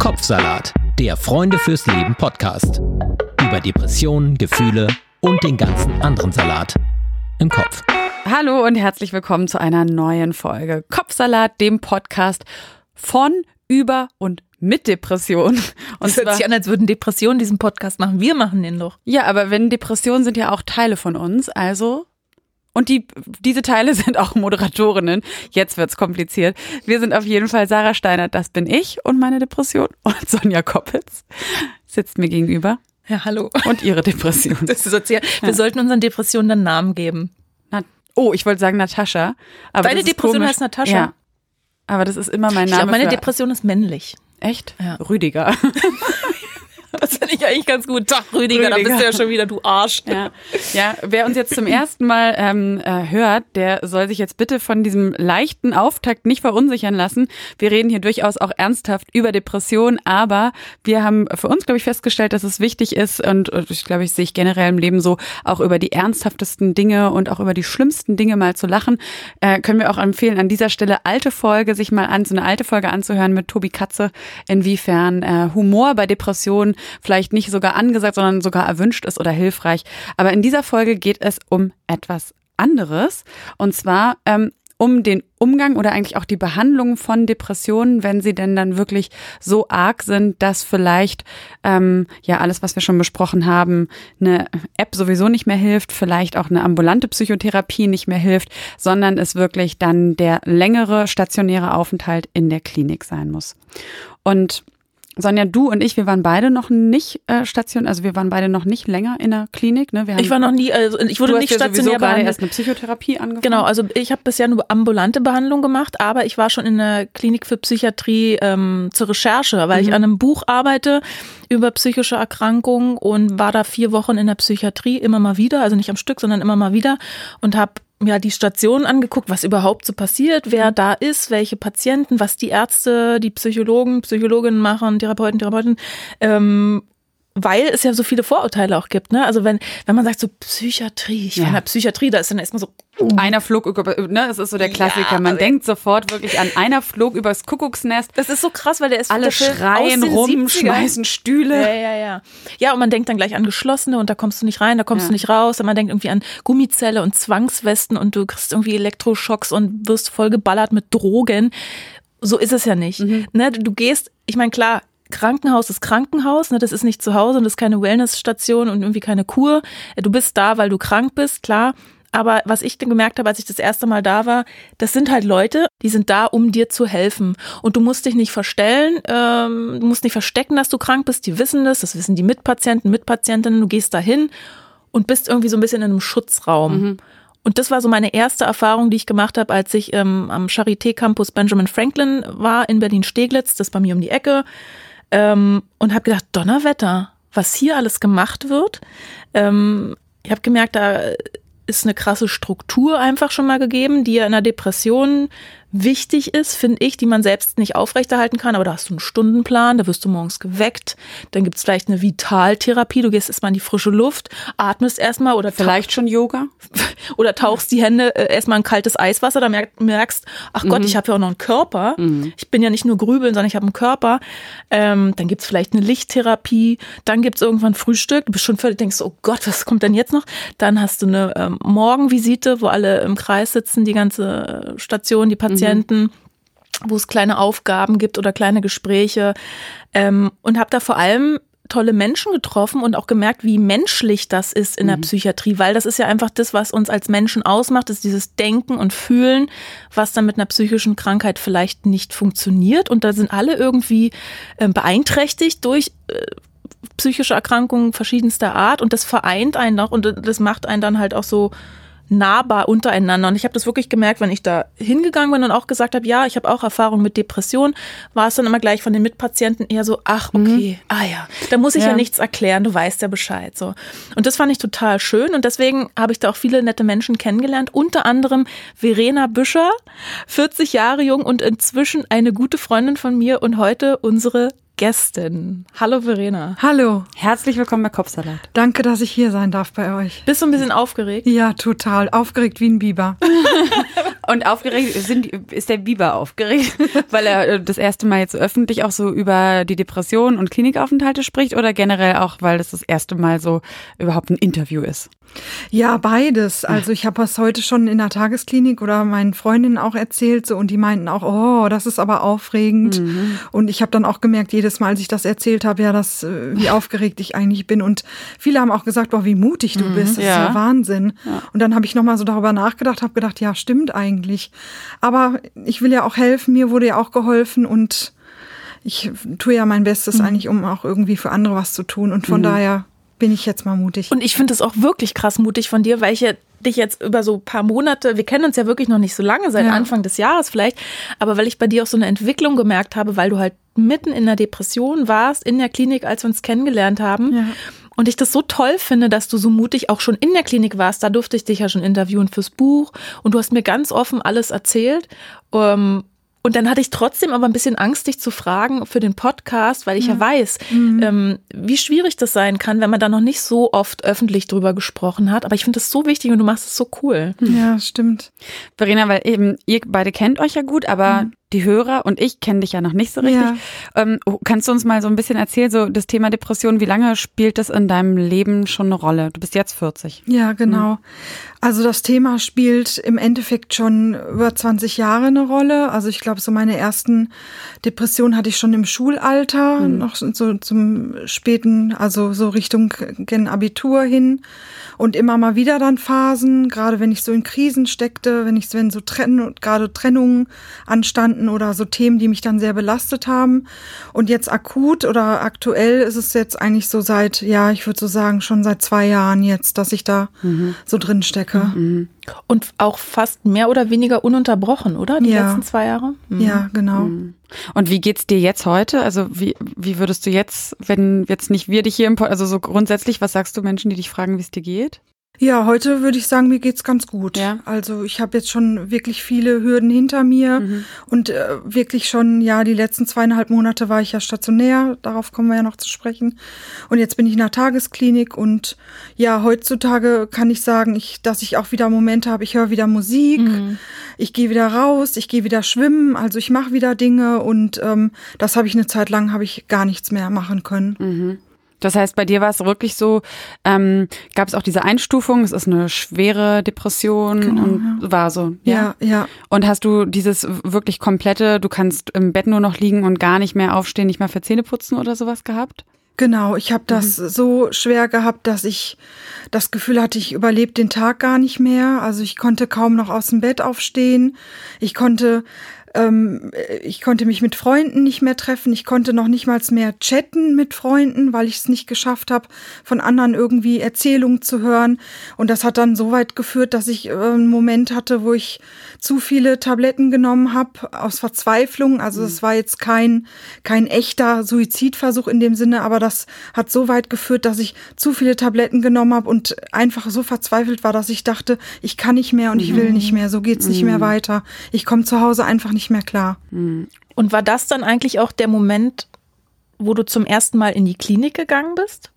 Kopfsalat, der Freunde fürs Leben Podcast. Über Depressionen, Gefühle und den ganzen anderen Salat im Kopf. Hallo und herzlich willkommen zu einer neuen Folge Kopfsalat, dem Podcast von, über und mit Depression. Und das hört sich an, als würden Depressionen diesen Podcast machen. Wir machen den doch. Ja, aber wenn Depressionen sind ja auch Teile von uns, also und die, diese Teile sind auch Moderatorinnen. Jetzt wird's kompliziert. Wir sind auf jeden Fall Sarah Steiner, das bin ich und meine Depression. Und Sonja Koppitz sitzt mir gegenüber. Ja, hallo. Und ihre Depression. Das ist sozial. Wir ja. sollten unseren Depressionen dann Namen geben. Na, oh, ich wollte sagen Natascha. Aber Deine Depression heißt Natascha? Ja. Aber das ist immer mein Name. Ich glaube, meine Depression ist männlich. Echt? Ja. Rüdiger. Das finde ich eigentlich ganz gut. Doch, Rüdiger, Rüdiger, da bist du ja schon wieder, du Arsch. Ja, ja wer uns jetzt zum ersten Mal ähm, äh, hört, der soll sich jetzt bitte von diesem leichten Auftakt nicht verunsichern lassen. Wir reden hier durchaus auch ernsthaft über Depressionen, aber wir haben für uns, glaube ich, festgestellt, dass es wichtig ist und, und ich glaube, ich sehe ich generell im Leben so, auch über die ernsthaftesten Dinge und auch über die schlimmsten Dinge mal zu lachen. Äh, können wir auch empfehlen, an dieser Stelle alte Folge, sich mal an, so eine alte Folge anzuhören mit Tobi Katze, inwiefern äh, Humor bei Depressionen vielleicht nicht sogar angesagt, sondern sogar erwünscht ist oder hilfreich. Aber in dieser Folge geht es um etwas anderes. Und zwar ähm, um den Umgang oder eigentlich auch die Behandlung von Depressionen, wenn sie denn dann wirklich so arg sind, dass vielleicht ähm, ja alles, was wir schon besprochen haben, eine App sowieso nicht mehr hilft, vielleicht auch eine ambulante Psychotherapie nicht mehr hilft, sondern es wirklich dann der längere stationäre Aufenthalt in der Klinik sein muss. Und Sonja, du und ich, wir waren beide noch nicht äh, station, also wir waren beide noch nicht länger in der Klinik. Ne? Wir haben, ich war noch nie, also ich wurde nicht stationär gerade erst eine Psychotherapie angefangen. Genau, also ich habe bisher nur ambulante Behandlung gemacht, aber ich war schon in der Klinik für Psychiatrie ähm, zur Recherche, weil mhm. ich an einem Buch arbeite über psychische Erkrankungen und war da vier Wochen in der Psychiatrie immer mal wieder, also nicht am Stück, sondern immer mal wieder und habe ja die Station angeguckt, was überhaupt so passiert, wer mhm. da ist, welche Patienten, was die Ärzte, die Psychologen, Psychologinnen machen, Therapeuten, Therapeuten ähm, weil es ja so viele Vorurteile auch gibt, ne? Also wenn, wenn man sagt so Psychiatrie, ich ja. war in der Psychiatrie, da ist dann erstmal so. Uh. Einer flog über, ne? Das ist so der Klassiker. Ja, man denkt sofort wirklich an einer flog übers Kuckucksnest. Das ist so krass, weil der ist alle schreien rum, 70er. schmeißen Stühle. Ja, ja, ja. Ja, und man denkt dann gleich an geschlossene und da kommst du nicht rein, da kommst ja. du nicht raus. Und man denkt irgendwie an Gummizelle und Zwangswesten und du kriegst irgendwie Elektroschocks und wirst voll geballert mit Drogen. So ist es ja nicht. Mhm. Ne? Du gehst, ich meine, klar, Krankenhaus ist Krankenhaus, ne? das ist nicht zu Hause und das ist keine Wellnessstation und irgendwie keine Kur. Du bist da, weil du krank bist, klar. Aber was ich gemerkt habe, als ich das erste Mal da war, das sind halt Leute, die sind da, um dir zu helfen. Und du musst dich nicht verstellen, ähm, du musst nicht verstecken, dass du krank bist. Die wissen das, das wissen die Mitpatienten, Mitpatientinnen. Du gehst dahin und bist irgendwie so ein bisschen in einem Schutzraum. Mhm. Und das war so meine erste Erfahrung, die ich gemacht habe, als ich ähm, am Charité Campus Benjamin Franklin war in Berlin-Steglitz. Das ist bei mir um die Ecke ähm, und habe gedacht, Donnerwetter, was hier alles gemacht wird. Ähm, ich habe gemerkt, da ist eine krasse Struktur einfach schon mal gegeben, die ja in der Depression wichtig ist, finde ich, die man selbst nicht aufrechterhalten kann. Aber da hast du einen Stundenplan, da wirst du morgens geweckt. Dann gibt es vielleicht eine Vitaltherapie. Du gehst erstmal in die frische Luft, atmest erstmal oder vielleicht schon Yoga oder tauchst die Hände äh, erstmal in kaltes Eiswasser. Da merkst, ach Gott, mhm. ich habe ja auch noch einen Körper. Mhm. Ich bin ja nicht nur grübeln, sondern ich habe einen Körper. Ähm, dann gibt es vielleicht eine Lichttherapie. Dann gibt es irgendwann Frühstück. Du bist schon völlig, denkst, oh Gott, was kommt denn jetzt noch? Dann hast du eine ähm, Morgenvisite, wo alle im Kreis sitzen, die ganze Station, die Patienten Patienten, mhm. wo es kleine Aufgaben gibt oder kleine Gespräche. Ähm, und habe da vor allem tolle Menschen getroffen und auch gemerkt, wie menschlich das ist in der mhm. Psychiatrie, weil das ist ja einfach das, was uns als Menschen ausmacht, ist dieses Denken und Fühlen, was dann mit einer psychischen Krankheit vielleicht nicht funktioniert. Und da sind alle irgendwie äh, beeinträchtigt durch äh, psychische Erkrankungen verschiedenster Art und das vereint einen auch und das macht einen dann halt auch so nahbar untereinander. Und ich habe das wirklich gemerkt, wenn ich da hingegangen bin und auch gesagt habe, ja, ich habe auch Erfahrung mit Depression, war es dann immer gleich von den Mitpatienten eher so, ach, mhm. okay, mhm. ah ja, da muss ich ja. ja. nichts erklären, du weißt ja Bescheid. So. Und das fand ich total schön und deswegen habe ich da auch viele nette Menschen kennengelernt, unter anderem Verena Büscher, 40 Jahre jung und inzwischen eine gute Freundin von mir und heute unsere Gästin. Hallo Verena. Hallo. Herzlich willkommen bei Kopfsalat. Danke, dass ich hier sein darf bei euch. Bist du ein bisschen aufgeregt? Ja, total. Aufgeregt wie ein Biber. Und aufgeregt sind, ist der Biber aufgeregt, weil er äh, das erste Mal jetzt öffentlich auch so über die Depression und Klinikaufenthalte spricht oder generell auch, weil das das erste Mal so überhaupt ein Interview ist? Ja, beides. Also ich habe das heute schon in der Tagesklinik oder meinen Freundinnen auch erzählt so und die meinten auch, oh, das ist aber aufregend. Mhm. Und ich habe dann auch gemerkt, jedes Mal, als ich das erzählt habe, ja, das, äh, wie aufgeregt ich eigentlich bin. Und viele haben auch gesagt, boah, wie mutig du mhm. bist. Das ja. ist ja Wahnsinn. Ja. Und dann habe ich nochmal so darüber nachgedacht, habe gedacht, ja, stimmt eigentlich. Aber ich will ja auch helfen, mir wurde ja auch geholfen und ich tue ja mein Bestes mhm. eigentlich, um auch irgendwie für andere was zu tun. Und von mhm. daher bin ich jetzt mal mutig. Und ich finde es auch wirklich krass mutig von dir, weil ich ja dich jetzt über so paar Monate, wir kennen uns ja wirklich noch nicht so lange, seit ja. Anfang des Jahres vielleicht, aber weil ich bei dir auch so eine Entwicklung gemerkt habe, weil du halt mitten in der Depression warst, in der Klinik, als wir uns kennengelernt haben. Ja. Und ich das so toll finde, dass du so mutig auch schon in der Klinik warst. Da durfte ich dich ja schon interviewen fürs Buch. Und du hast mir ganz offen alles erzählt. Ähm, und dann hatte ich trotzdem aber ein bisschen Angst, dich zu fragen für den Podcast, weil ich ja, ja weiß, mhm. ähm, wie schwierig das sein kann, wenn man da noch nicht so oft öffentlich drüber gesprochen hat. Aber ich finde das so wichtig und du machst es so cool. Ja, stimmt. Verena, weil eben ihr beide kennt euch ja gut, aber mhm die Hörer und ich kennen dich ja noch nicht so richtig. Ja. Ähm, oh, kannst du uns mal so ein bisschen erzählen, so das Thema Depression, wie lange spielt das in deinem Leben schon eine Rolle? Du bist jetzt 40. Ja, genau. Mhm. Also das Thema spielt im Endeffekt schon über 20 Jahre eine Rolle. Also ich glaube, so meine ersten Depressionen hatte ich schon im Schulalter, mhm. noch so zum späten, also so Richtung gen Abitur hin und immer mal wieder dann Phasen, gerade wenn ich so in Krisen steckte, wenn ich wenn so Trennen gerade Trennungen anstanden oder so Themen, die mich dann sehr belastet haben. Und jetzt akut oder aktuell ist es jetzt eigentlich so seit, ja, ich würde so sagen, schon seit zwei Jahren jetzt, dass ich da mhm. so drin stecke. Mhm. Und auch fast mehr oder weniger ununterbrochen, oder? Die ja. letzten zwei Jahre? Mhm. Ja, genau. Mhm. Und wie geht's dir jetzt heute? Also wie, wie würdest du jetzt, wenn jetzt nicht wir dich hier im also so grundsätzlich, was sagst du Menschen, die dich fragen, wie es dir geht? Ja, heute würde ich sagen, mir geht's ganz gut. Ja. Also ich habe jetzt schon wirklich viele Hürden hinter mir mhm. und äh, wirklich schon, ja, die letzten zweieinhalb Monate war ich ja stationär, darauf kommen wir ja noch zu sprechen. Und jetzt bin ich in der Tagesklinik und ja, heutzutage kann ich sagen, ich, dass ich auch wieder Momente habe, ich höre wieder Musik, mhm. ich gehe wieder raus, ich gehe wieder schwimmen, also ich mache wieder Dinge und ähm, das habe ich eine Zeit lang, habe ich gar nichts mehr machen können. Mhm. Das heißt, bei dir war es wirklich so, ähm, gab es auch diese Einstufung, es ist eine schwere Depression genau, und ja. war so. Ja? ja, ja. Und hast du dieses wirklich komplette, du kannst im Bett nur noch liegen und gar nicht mehr aufstehen, nicht mehr für Zähne putzen oder sowas gehabt? Genau, ich habe das mhm. so schwer gehabt, dass ich das Gefühl hatte, ich überlebe den Tag gar nicht mehr. Also ich konnte kaum noch aus dem Bett aufstehen. Ich konnte ähm, ich konnte mich mit Freunden nicht mehr treffen. Ich konnte noch nicht mal mehr chatten mit Freunden, weil ich es nicht geschafft habe, von anderen irgendwie Erzählungen zu hören. Und das hat dann so weit geführt, dass ich äh, einen Moment hatte, wo ich zu viele Tabletten genommen habe aus Verzweiflung. Also es war jetzt kein, kein echter Suizidversuch in dem Sinne, aber das hat so weit geführt, dass ich zu viele Tabletten genommen habe und einfach so verzweifelt war, dass ich dachte, ich kann nicht mehr und ich will nicht mehr. So geht's nicht mehr mhm. weiter. Ich komme zu Hause einfach nicht nicht mehr klar. Hm. Und war das dann eigentlich auch der Moment, wo du zum ersten Mal in die Klinik gegangen bist?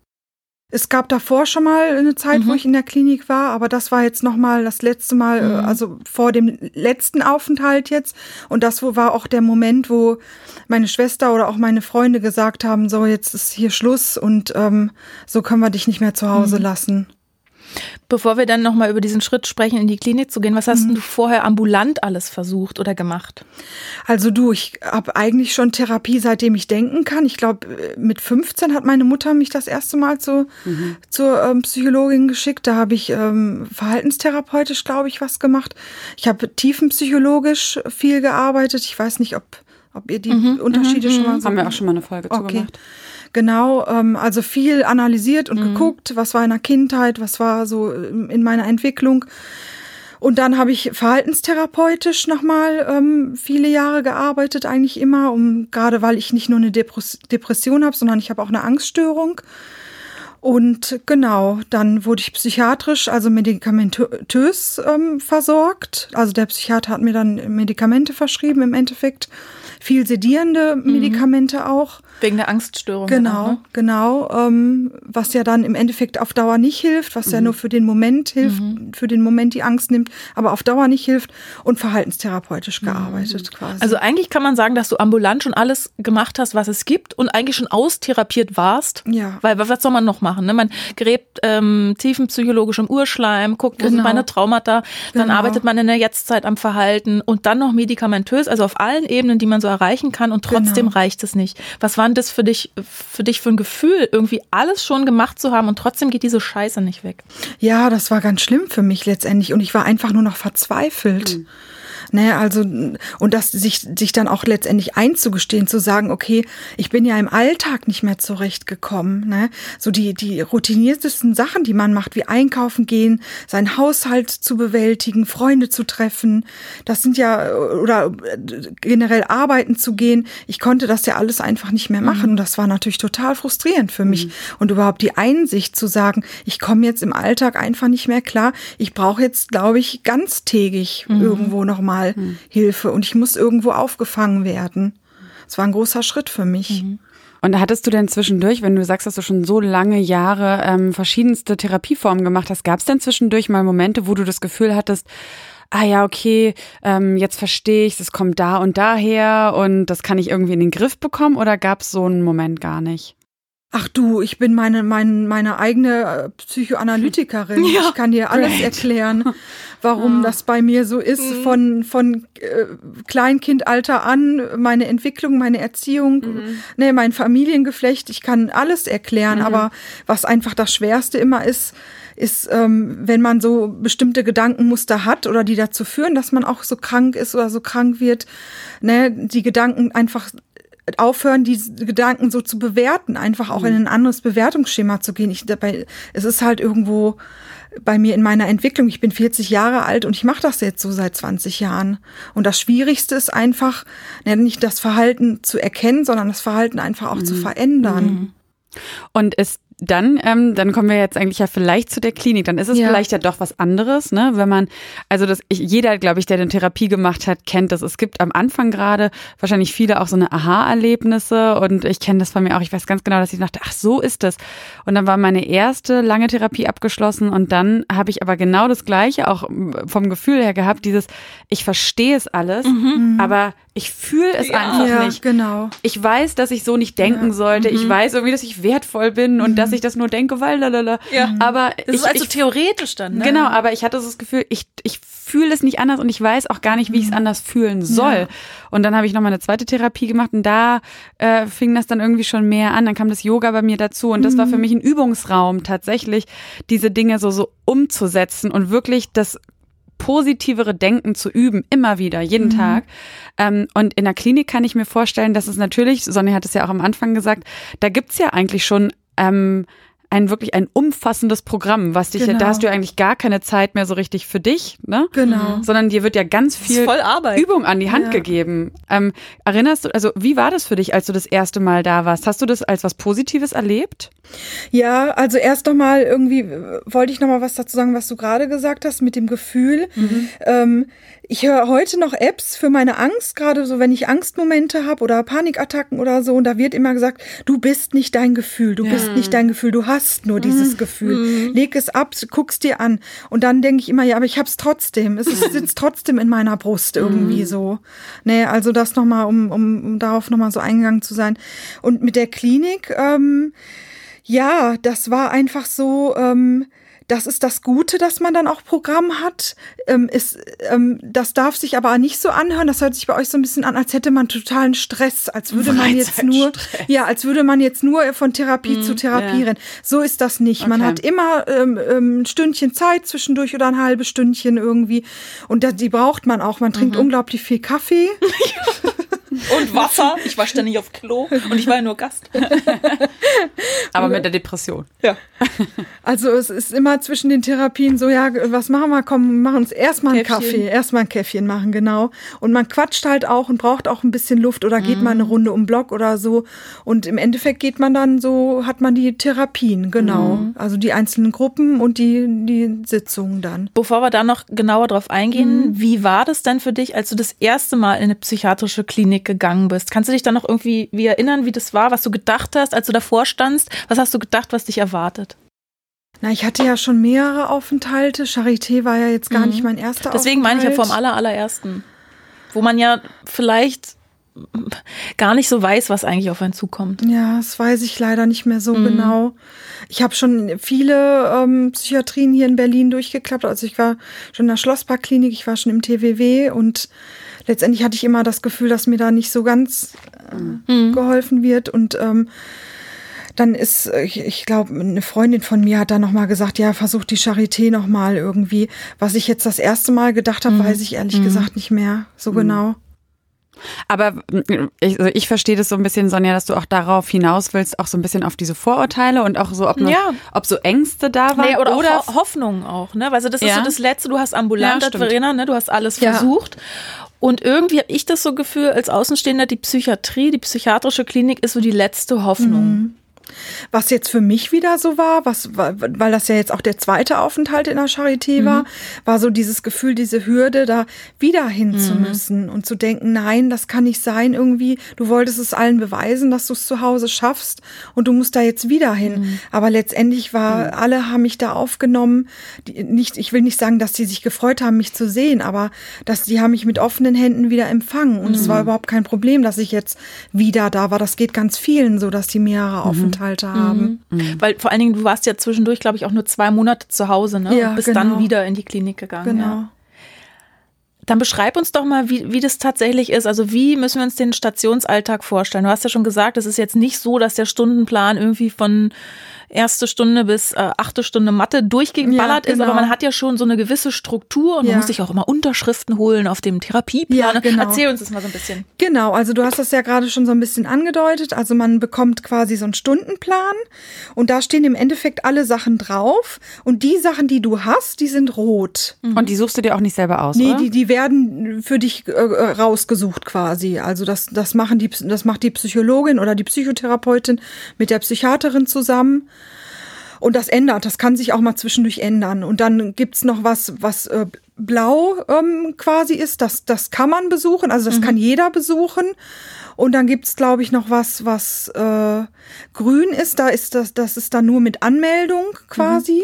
Es gab davor schon mal eine Zeit, mhm. wo ich in der Klinik war, aber das war jetzt noch mal das letzte Mal, äh, mhm. also vor dem letzten Aufenthalt jetzt. Und das war auch der Moment, wo meine Schwester oder auch meine Freunde gesagt haben: So, jetzt ist hier Schluss und ähm, so können wir dich nicht mehr zu Hause mhm. lassen. Bevor wir dann nochmal über diesen Schritt sprechen, in die Klinik zu gehen, was hast mhm. du vorher ambulant alles versucht oder gemacht? Also du, ich habe eigentlich schon Therapie, seitdem ich denken kann. Ich glaube, mit 15 hat meine Mutter mich das erste Mal zu, mhm. zur ähm, Psychologin geschickt. Da habe ich ähm, verhaltenstherapeutisch, glaube ich, was gemacht. Ich habe tiefenpsychologisch viel gearbeitet. Ich weiß nicht, ob, ob ihr die mhm. Unterschiede schon mal so... Haben wir auch schon mal eine Folge okay. zu gemacht. Genau, ähm, also viel analysiert und mhm. geguckt, was war in der Kindheit, was war so in meiner Entwicklung. Und dann habe ich verhaltenstherapeutisch nochmal ähm, viele Jahre gearbeitet, eigentlich immer, um gerade weil ich nicht nur eine Depression habe, sondern ich habe auch eine Angststörung. Und genau, dann wurde ich psychiatrisch, also medikamentös ähm, versorgt. Also der Psychiater hat mir dann Medikamente verschrieben im Endeffekt. Viel sedierende mhm. Medikamente mhm. auch. Wegen der Angststörung. Genau, auch, ne? genau. Ähm, was ja dann im Endeffekt auf Dauer nicht hilft, was mhm. ja nur für den Moment hilft, mhm. für den Moment die Angst nimmt, aber auf Dauer nicht hilft und verhaltenstherapeutisch mhm. gearbeitet quasi. Also eigentlich kann man sagen, dass du ambulant schon alles gemacht hast, was es gibt und eigentlich schon austherapiert warst. Ja. Weil was soll man noch machen? Ne? Man gräbt ähm, tiefenpsychologisch im Urschleim, guckt, wo genau. sind meine Traumata, dann genau. arbeitet man in der Jetztzeit am Verhalten und dann noch medikamentös, also auf allen Ebenen, die man so erreichen kann und trotzdem genau. reicht es nicht. Was war denn das für dich, für dich für ein Gefühl, irgendwie alles schon gemacht zu haben und trotzdem geht diese Scheiße nicht weg? Ja, das war ganz schlimm für mich letztendlich und ich war einfach nur noch verzweifelt. Mhm. Ne, also, und das sich, sich dann auch letztendlich einzugestehen, zu sagen, okay, ich bin ja im Alltag nicht mehr zurechtgekommen. Ne? So die, die routiniertesten Sachen, die man macht, wie einkaufen gehen, seinen Haushalt zu bewältigen, Freunde zu treffen, das sind ja, oder generell arbeiten zu gehen. Ich konnte das ja alles einfach nicht mehr machen. Und das war natürlich total frustrierend für mich. Mhm. Und überhaupt die Einsicht zu sagen, ich komme jetzt im Alltag einfach nicht mehr klar. Ich brauche jetzt, glaube ich, ganztägig mhm. irgendwo nochmal mal mhm. Hilfe und ich muss irgendwo aufgefangen werden. Es war ein großer Schritt für mich. Mhm. Und hattest du denn zwischendurch, wenn du sagst, dass du schon so lange Jahre ähm, verschiedenste Therapieformen gemacht hast, gab es denn zwischendurch mal Momente, wo du das Gefühl hattest, ah ja, okay, ähm, jetzt verstehe ich, es kommt da und daher und das kann ich irgendwie in den Griff bekommen oder gab es so einen Moment gar nicht? Ach du, ich bin meine, meine, meine eigene äh, Psychoanalytikerin. Ja, ich kann dir alles great. erklären, warum ja. das bei mir so ist. Mhm. Von, von äh, Kleinkindalter an, meine Entwicklung, meine Erziehung, mhm. ne, mein Familiengeflecht. Ich kann alles erklären. Mhm. Aber was einfach das Schwerste immer ist, ist, ähm, wenn man so bestimmte Gedankenmuster hat oder die dazu führen, dass man auch so krank ist oder so krank wird, ne, die Gedanken einfach aufhören, diese Gedanken so zu bewerten, einfach auch mhm. in ein anderes Bewertungsschema zu gehen. Ich, dabei, es ist halt irgendwo bei mir in meiner Entwicklung. Ich bin 40 Jahre alt und ich mache das jetzt so seit 20 Jahren. Und das Schwierigste ist einfach, nicht das Verhalten zu erkennen, sondern das Verhalten einfach auch mhm. zu verändern. Mhm. Und ist dann, ähm, dann kommen wir jetzt eigentlich ja vielleicht zu der Klinik. Dann ist es ja. vielleicht ja doch was anderes, ne? Wenn man, also das, ich, jeder, glaube ich, der eine Therapie gemacht hat, kennt das. Es gibt am Anfang gerade wahrscheinlich viele auch so eine Aha-Erlebnisse und ich kenne das von mir auch. Ich weiß ganz genau, dass ich dachte, ach so ist das. Und dann war meine erste lange Therapie abgeschlossen und dann habe ich aber genau das Gleiche auch vom Gefühl her gehabt, dieses, ich verstehe es alles, mhm. aber ich fühle es ja. einfach ja, nicht. Genau. Ich weiß, dass ich so nicht denken ja. sollte. Mhm. Ich weiß irgendwie, dass ich wertvoll bin und mhm. dass ich das nur denke, weil lalala. Ja. Aber das ich, ist also ich, theoretisch dann. Ne? Genau, aber ich hatte so das Gefühl, ich, ich fühle es nicht anders und ich weiß auch gar nicht, wie ich es mhm. anders fühlen soll. Und dann habe ich noch mal eine zweite Therapie gemacht und da äh, fing das dann irgendwie schon mehr an. Dann kam das Yoga bei mir dazu und das war für mhm. mich ein Übungsraum tatsächlich, diese Dinge so so umzusetzen und wirklich das positivere Denken zu üben, immer wieder, jeden mhm. Tag. Ähm, und in der Klinik kann ich mir vorstellen, dass es natürlich, Sonja hat es ja auch am Anfang gesagt, da gibt's ja eigentlich schon ähm, ein wirklich ein umfassendes Programm, was dich genau. ja, da hast du eigentlich gar keine Zeit mehr so richtig für dich, ne? Genau. Sondern dir wird ja ganz viel Übung an die Hand ja. gegeben. Ähm, erinnerst du, also wie war das für dich, als du das erste Mal da warst? Hast du das als was Positives erlebt? Ja, also erst nochmal irgendwie äh, wollte ich nochmal was dazu sagen, was du gerade gesagt hast mit dem Gefühl. Mhm. Ähm, ich höre heute noch Apps für meine Angst, gerade so, wenn ich Angstmomente habe oder Panikattacken oder so. Und da wird immer gesagt, du bist nicht dein Gefühl, du ja. bist nicht dein Gefühl, du hast nur dieses mhm. Gefühl. Mhm. Leg es ab, guck's dir an. Und dann denke ich immer, ja, aber ich hab's trotzdem. Es ist, sitzt trotzdem in meiner Brust irgendwie mhm. so. Nee, also das nochmal, um, um, um darauf nochmal so eingegangen zu sein. Und mit der Klinik, ähm, ja, das war einfach so, ähm, das ist das Gute, dass man dann auch Programm hat. Ähm, ist, ähm, das darf sich aber nicht so anhören. Das hört sich bei euch so ein bisschen an, als hätte man totalen Stress, als würde man jetzt nur, ja, als würde man jetzt nur von Therapie mm, zu Therapie ja. rennen. So ist das nicht. Okay. Man hat immer ähm, ähm, ein Stündchen Zeit zwischendurch oder ein halbes Stündchen irgendwie. Und das, die braucht man auch. Man trinkt mhm. unglaublich viel Kaffee. Und Wasser. Ich war ständig auf Klo und ich war ja nur Gast. Aber mit der Depression. Ja. Also es ist immer zwischen den Therapien so, ja, was machen wir? Komm, wir machen uns erstmal einen. Kaffee, erstmal ein Käffchen machen, genau. Und man quatscht halt auch und braucht auch ein bisschen Luft oder geht mal eine Runde um den Block oder so. Und im Endeffekt geht man dann so, hat man die Therapien, genau. Also die einzelnen Gruppen und die, die Sitzungen dann. Bevor wir da noch genauer drauf eingehen, wie war das denn für dich, als du das erste Mal in eine psychiatrische Klinik gegangen bist? Kannst du dich da noch irgendwie wie erinnern, wie das war, was du gedacht hast, als du davor standst? Was hast du gedacht, was dich erwartet? Na, ich hatte ja schon mehrere Aufenthalte. Charité war ja jetzt gar nicht mein erster Deswegen meine ich ja Aufenthalt. vom aller, allerersten. Wo man ja vielleicht gar nicht so weiß, was eigentlich auf einen zukommt. Ja, das weiß ich leider nicht mehr Mhm. so genau. Ich habe schon viele ähm, Psychiatrien hier in Berlin durchgeklappt. Also ich war schon in der Schlossparkklinik, ich war schon im TWW und letztendlich hatte ich immer das Gefühl, dass mir da nicht so ganz äh, Mhm. geholfen wird und ähm, dann ist, äh, ich, ich glaube, eine Freundin von mir hat dann nochmal gesagt, ja, versuch die Charité nochmal irgendwie. Was ich jetzt das erste Mal gedacht habe, weiß ich ehrlich gesagt nicht mehr so genau. Aber mm, ich, also ich verstehe das so ein bisschen, Sonja, dass du auch darauf hinaus willst, auch so ein bisschen auf diese Vorurteile und auch so, ob, noch, Ja. ob so Ängste da waren. Nee, oder, oder auch Ho Hoffnung auch, ne? Also das ist Ja. so das Letzte, du hast ambulant, Ja. Verena, ne? Du hast alles Ja. versucht. Und irgendwie habe ich das so Gefühl, als Außenstehender, die Psychiatrie, die psychiatrische Klinik ist so die letzte Hoffnung. Was jetzt für mich wieder so war, was, weil das ja jetzt auch der zweite Aufenthalt in der Charité war, war so dieses Gefühl, diese Hürde, da wieder hin zu müssen und zu denken, nein, das kann nicht sein irgendwie. Du wolltest es allen beweisen, dass du es zu Hause schaffst und du musst da jetzt wieder hin. Aber letztendlich war, alle haben mich da aufgenommen. Die, nicht, ich will nicht sagen, dass die sich gefreut haben, mich zu sehen, aber dass die haben mich mit offenen Händen wieder empfangen. Und es war überhaupt kein Problem, dass ich jetzt wieder da war. Das geht ganz vielen so, dass die mehrere Aufenthalte haben. Weil vor allen Dingen, du warst ja zwischendurch, glaube ich, auch nur zwei Monate zu Hause, ne? Ja, Und bist genau. dann wieder in die Klinik gegangen. Genau. Ja. Dann beschreib uns doch mal, wie, wie das tatsächlich ist. Also wie müssen wir uns den Stationsalltag vorstellen? Du hast ja schon gesagt, es ist jetzt nicht so, dass der Stundenplan irgendwie von erste Stunde bis äh, achte Stunde Mathe durchgeballert Ja, ist, aber genau. man hat ja schon so eine gewisse Struktur und Ja. man muss sich auch immer Unterschriften holen auf dem Therapieplan. Ja, genau. Erzähl uns das mal so ein bisschen. Genau, also du hast das ja gerade schon so ein bisschen angedeutet. Also man bekommt quasi so einen Stundenplan und da stehen im Endeffekt alle Sachen drauf und die Sachen, die du hast, die sind rot. Und die suchst du dir auch nicht selber aus, Nee, oder? die, die werden für dich äh, äh, rausgesucht quasi. Also das, das machen die, das macht die Psychologin oder die Psychotherapeutin mit der Psychiaterin zusammen. Und das ändert, das kann sich auch mal zwischendurch ändern. Und dann gibt's noch was, was äh, blau ähm, quasi ist. Das, das kann man besuchen, also das kann jeder besuchen. Und dann gibt's glaube ich, noch was, was äh, grün ist. Da ist das, das ist dann nur mit Anmeldung quasi.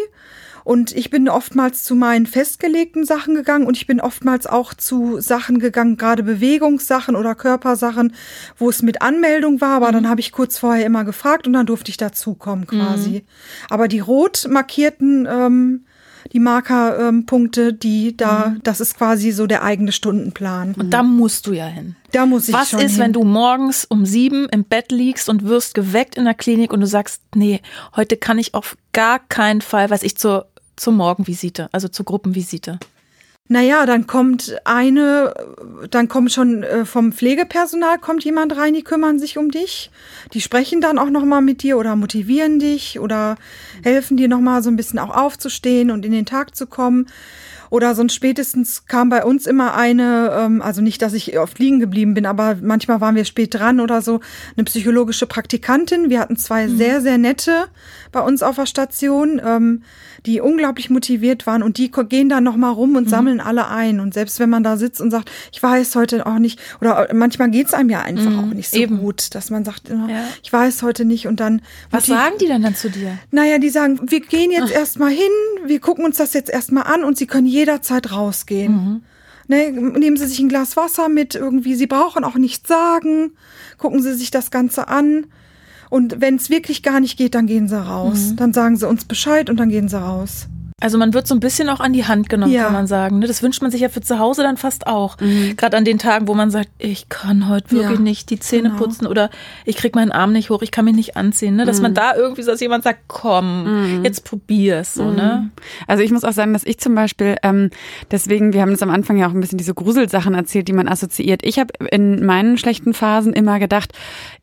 Und ich bin oftmals zu meinen festgelegten Sachen gegangen und ich bin oftmals auch zu Sachen gegangen, gerade Bewegungssachen oder Körpersachen, wo es mit Anmeldung war, aber dann habe ich kurz vorher immer gefragt und dann durfte ich dazukommen quasi. Aber die rot markierten, ähm, die Markerpunkte, ähm, die da, das ist quasi so der eigene Stundenplan. Und da musst du ja hin. Da muss ich Was ist, hin. wenn du morgens um sieben im Bett liegst und wirst geweckt in der Klinik und du sagst, nee, heute kann ich auf gar keinen Fall, weiß ich, zur, zur Morgenvisite, also zur Gruppenvisite. Naja, dann kommt eine, dann kommt schon äh, vom Pflegepersonal kommt jemand rein, die kümmern sich um dich. Die sprechen dann auch nochmal mit dir oder motivieren dich oder helfen dir nochmal so ein bisschen auch aufzustehen und in den Tag zu kommen. Oder sonst spätestens kam bei uns immer eine, ähm, also nicht, dass ich oft liegen geblieben bin, aber manchmal waren wir spät dran oder so, eine psychologische Praktikantin. Wir hatten zwei sehr, sehr nette bei uns auf der Station, ähm, die unglaublich motiviert waren und die gehen dann nochmal rum und sammeln alle ein. Und selbst wenn man da sitzt und sagt, ich weiß heute auch nicht, oder manchmal geht's einem ja einfach auch nicht so eben. gut, dass man sagt, Ja. ich weiß heute nicht und dann. Was motiv- sagen die denn dann zu dir? naja, die sagen, wir gehen jetzt erstmal hin, wir gucken uns das jetzt erstmal an und sie können jederzeit rausgehen. Ne, nehmen Sie sich ein Glas Wasser mit irgendwie, Sie brauchen auch nichts sagen, gucken Sie sich das Ganze an. Und wenn es wirklich gar nicht geht, dann gehen Sie raus. Dann sagen Sie uns Bescheid und dann gehen Sie raus. Also man wird so ein bisschen auch an die Hand genommen, Ja. kann man sagen. ne? Das wünscht man sich ja für zu Hause dann fast auch. Mhm. Gerade an den Tagen, wo man sagt, ich kann heute wirklich Ja, nicht die Zähne genau. putzen oder ich krieg meinen Arm nicht hoch, ich kann mich nicht anziehen. Ne? Dass Mhm. man da irgendwie so, dass jemand sagt, komm, jetzt probier's. So, ne? Also ich muss auch sagen, dass ich zum Beispiel, ähm, deswegen, wir haben uns am Anfang ja auch ein bisschen diese Gruselsachen erzählt, die man assoziiert. Ich habe in meinen schlechten Phasen immer gedacht,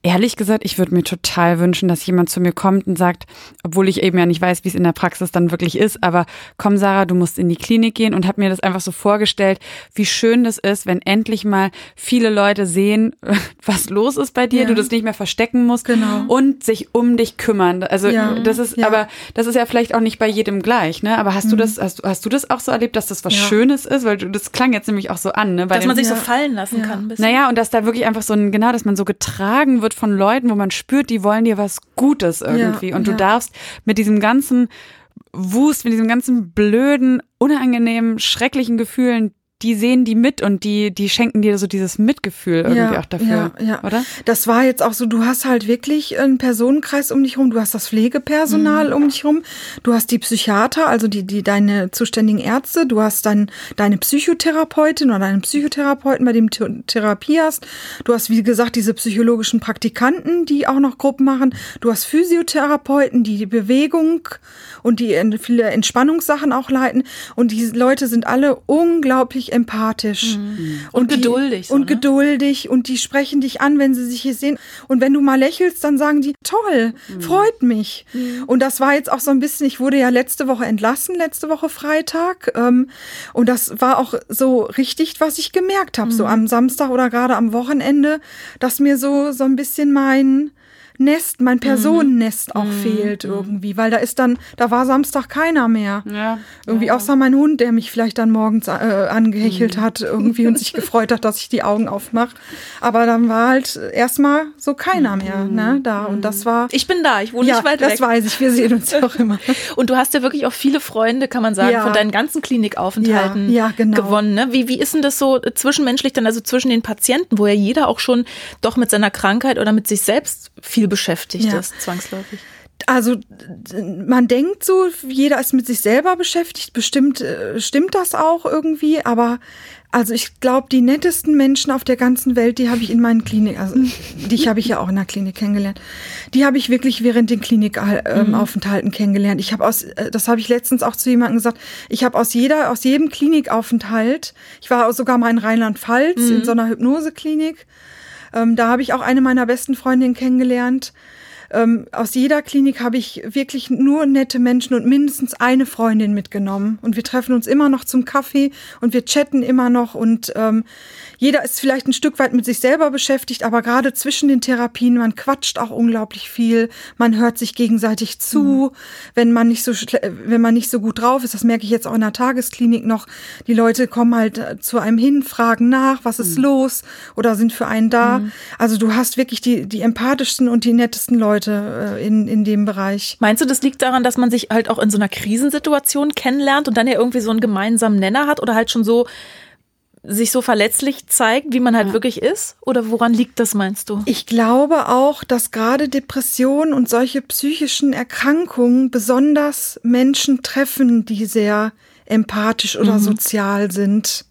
ehrlich gesagt, ich würde mir total wünschen, dass jemand zu mir kommt und sagt, obwohl ich eben ja nicht weiß, wie es in der Praxis dann wirklich ist, aber komm Sarah, du musst in die Klinik gehen und habe mir das einfach so vorgestellt, wie schön das ist, wenn endlich mal viele Leute sehen, was los ist bei dir, Ja. du das nicht mehr verstecken musst Genau. und sich um dich kümmern. Also Ja. das ist Ja. aber das ist ja vielleicht auch nicht bei jedem gleich, ne? Aber hast du das, hast, du- hast du das auch so erlebt, dass das was Mhm. Ja. Schönes ist? Weil du, das klang jetzt nämlich auch so an, ne? Bei Dass dem, man sich so fallen lassen Ja. kann. Ein bisschen. naja, und dass da wirklich einfach so ein, genau, dass man so getragen wird von Leuten, wo man spürt, die wollen dir was Gutes irgendwie. und du darfst mit diesem ganzen Wust, mit diesem ganzen blöden, unangenehmen, schrecklichen Gefühlen, die sehen die mit und die, die schenken dir so dieses Mitgefühl irgendwie Ja, auch dafür. ja, ja. Oder? Das war jetzt auch so, du hast halt wirklich einen Personenkreis um dich rum, du hast das Mhm. Pflegepersonal um dich rum, du hast die Psychiater, also die, die deine zuständigen Ärzte, du hast dein, deine Psychotherapeutin oder deinen Psychotherapeuten, bei dem du Therapie hast. Du hast, wie gesagt, diese psychologischen Praktikanten, die auch noch Gruppen machen. Du hast Physiotherapeuten, die die Bewegung und die viele Entspannungssachen auch leiten. Und diese Leute sind alle unglaublich empathisch. Und die- geduldig so, Und ne? geduldig und die sprechen dich an, wenn sie sich hier sehen. Und wenn du mal lächelst, dann sagen die, toll, freut mich. Und das war jetzt auch so ein bisschen, ich wurde ja letzte Woche entlassen, letzte Woche Freitag. Ähm, und das war auch so richtig, was ich gemerkt habe, so am Samstag oder gerade am Wochenende, dass mir so, so ein bisschen mein Nest, mein Personennest auch fehlt irgendwie, weil da ist dann, da war Samstag keiner mehr. Ja. Irgendwie außer mein Hund, der mich vielleicht dann morgens äh, angehechelt hat irgendwie und sich gefreut hat, dass ich die Augen aufmache. Aber dann war halt erstmal so keiner mehr ne, da. Und das war. Ich bin da, ich wohne ja, nicht weit das weg. weiß ich. Wir sehen uns ja auch immer. Und du hast ja wirklich auch viele Freunde, kann man sagen, Ja. von deinen ganzen Klinikaufenthalten Ja, ja, genau. gewonnen. Ne? Wie, wie ist denn das so zwischenmenschlich dann, also zwischen den Patienten, wo ja jeder auch schon doch mit seiner Krankheit oder mit sich selbst viel beschäftigt Ja. ist, zwangsläufig? Also man denkt so, jeder ist mit sich selber beschäftigt. Bestimmt äh, stimmt das auch irgendwie, aber also ich glaube, die nettesten Menschen auf der ganzen Welt, die habe ich in meinen Klinik, also dich habe ich ja auch in der Klinik kennengelernt. Die habe ich wirklich während den Klinikaufenthalten kennengelernt. Ich habe aus, äh, das habe ich letztens auch zu jemandem gesagt, ich habe aus jeder, aus jedem Klinikaufenthalt, ich war sogar mal in Rheinland-Pfalz in so einer Hypnoseklinik. Ähm, da habe ich auch eine meiner besten Freundinnen kennengelernt. Ähm, aus jeder Klinik habe ich wirklich nur nette Menschen und mindestens eine Freundin mitgenommen. Und wir treffen uns immer noch zum Kaffee und wir chatten immer noch. Und ähm, jeder ist vielleicht ein Stück weit mit sich selber beschäftigt, aber gerade zwischen den Therapien, man quatscht auch unglaublich viel. Man hört sich gegenseitig zu, wenn man nicht so wenn man nicht so gut drauf ist. Das merke ich jetzt auch in der Tagesklinik noch. Die Leute kommen halt äh, zu einem hin, fragen nach, was ist los oder sind für einen da. Also du hast wirklich die, die empathischsten und die nettesten Leute äh, in, in dem Bereich. Meinst du, das liegt daran, dass man sich halt auch in so einer Krisensituation kennenlernt und dann ja irgendwie so einen gemeinsamen Nenner hat oder halt schon so sich so verletzlich zeigt, wie man halt wirklich ist? Oder woran liegt das, meinst du? Ich glaube auch, dass gerade Depressionen und solche psychischen Erkrankungen besonders Menschen treffen, die sehr empathisch oder sozial sind.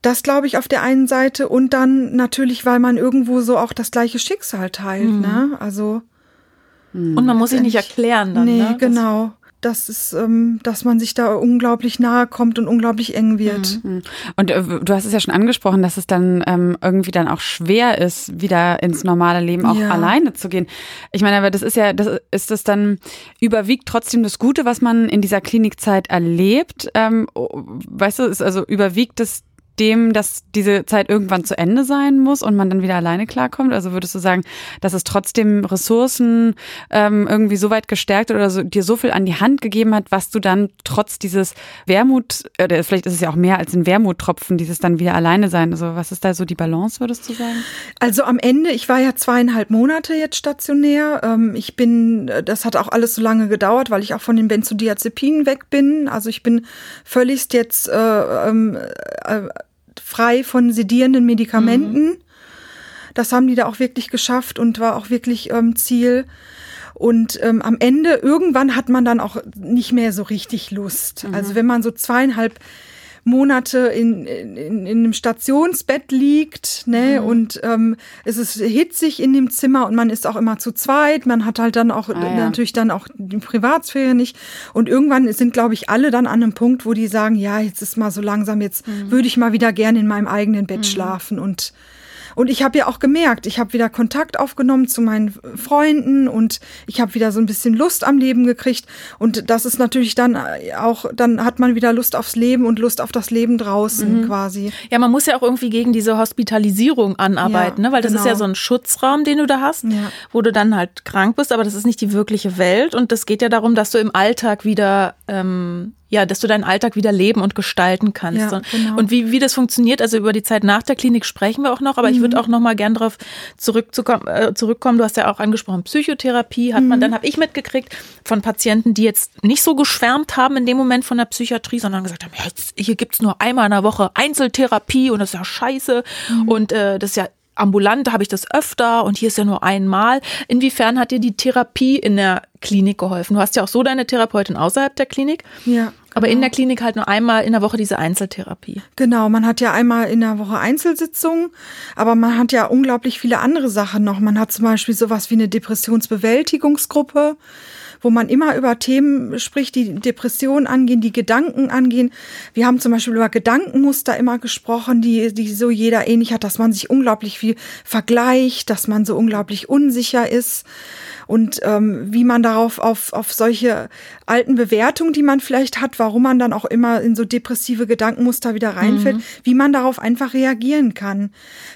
Das glaube ich auf der einen Seite und dann natürlich, weil man irgendwo so auch das gleiche Schicksal teilt, ne? Also Und man muss sich nicht erklären dann. nee, ne? Genau. Das ist, ähm, dass man sich da unglaublich nahe kommt und unglaublich eng wird. Und äh, du hast es ja schon angesprochen, dass es dann ähm, irgendwie dann auch schwer ist, wieder ins normale Leben auch Ja. alleine zu gehen. Ich meine, aber das ist ja, das ist das dann überwiegt trotzdem das Gute, was man in dieser Klinikzeit erlebt. Ähm, oh, weißt du, ist also überwiegt es dem, dass diese Zeit irgendwann zu Ende sein muss und man dann wieder alleine klarkommt? Also würdest du sagen, dass es trotzdem Ressourcen ähm, irgendwie so weit gestärkt oder so, dir so viel an die Hand gegeben hat, was du dann trotz dieses Wermut, oder vielleicht ist es ja auch mehr als ein Wermuttropfen, dieses dann wieder alleine sein. Also was ist da so die Balance, würdest du sagen? Also am Ende, ich war ja zweieinhalb Monate jetzt stationär. Ähm, Ich bin, das hat auch alles so lange gedauert, weil ich auch von den Benzodiazepinen weg bin. Also ich bin völligst jetzt äh, ähm, äh, frei von sedierenden Medikamenten. Das haben die da auch wirklich geschafft und war auch wirklich ähm, Ziel. Und ähm, am Ende, irgendwann hat man dann auch nicht mehr so richtig Lust. Mhm. Also wenn man so zweieinhalb Monate in, in, in einem Stationsbett liegt, ne, Mhm. und ähm, es ist hitzig in dem Zimmer und man ist auch immer zu zweit. Man hat halt dann auch Ah, ja. natürlich dann auch die Privatsphäre nicht. Und irgendwann sind, glaube ich, alle dann an einem Punkt, wo die sagen, ja, jetzt ist mal so langsam, jetzt Mhm. würde ich mal wieder gerne in meinem eigenen Bett schlafen und und ich habe ja auch gemerkt, ich habe wieder Kontakt aufgenommen zu meinen Freunden und ich habe wieder so ein bisschen Lust am Leben gekriegt. Und das ist natürlich dann auch, dann hat man wieder Lust aufs Leben und Lust auf das Leben draußen quasi. Ja, man muss ja auch irgendwie gegen diese Hospitalisierung anarbeiten, Ja, ne? weil das ist ja genau. so ein Schutzraum, den du da hast, Ja. wo du dann halt krank bist, aber das ist nicht die wirkliche Welt und das geht ja darum, dass du im Alltag wieder, ähm, ja, dass du deinen Alltag wieder leben und gestalten kannst. Ja, und, genau. und wie, wie das funktioniert, also über die Zeit nach der Klinik sprechen wir auch noch, aber ich Mhm. würde auch noch mal gern darauf zurückzukommen, äh, zurückkommen. Du hast ja auch angesprochen, Psychotherapie hat man, Mhm. dann habe ich mitgekriegt von Patienten, die jetzt nicht so geschwärmt haben in dem Moment von der Psychiatrie, sondern gesagt haben, jetzt, hier gibt's nur einmal in der Woche Einzeltherapie und das ist ja scheiße Mhm. und äh, das ist ja ambulant, da habe ich das öfter und hier ist ja nur einmal. Inwiefern hat dir die Therapie in der Klinik geholfen? Du hast ja auch so deine Therapeutin außerhalb der Klinik, Ja. Aber in der Klinik halt nur einmal in der Woche diese Einzeltherapie. Genau, man hat ja einmal in der Woche Einzelsitzungen, aber man hat ja unglaublich viele andere Sachen noch. Man hat zum Beispiel sowas wie eine Depressionsbewältigungsgruppe, wo man immer über Themen spricht, die Depressionen angehen, die Gedanken angehen. Wir haben zum Beispiel über Gedankenmuster immer gesprochen, die, die so jeder ähnlich hat, dass man sich unglaublich viel vergleicht, dass man so unglaublich unsicher ist und ähm, wie man darauf auf, auf solche alten Bewertungen, die man vielleicht hat, warum man dann auch immer in so depressive Gedankenmuster wieder reinfällt, wie man darauf einfach reagieren kann.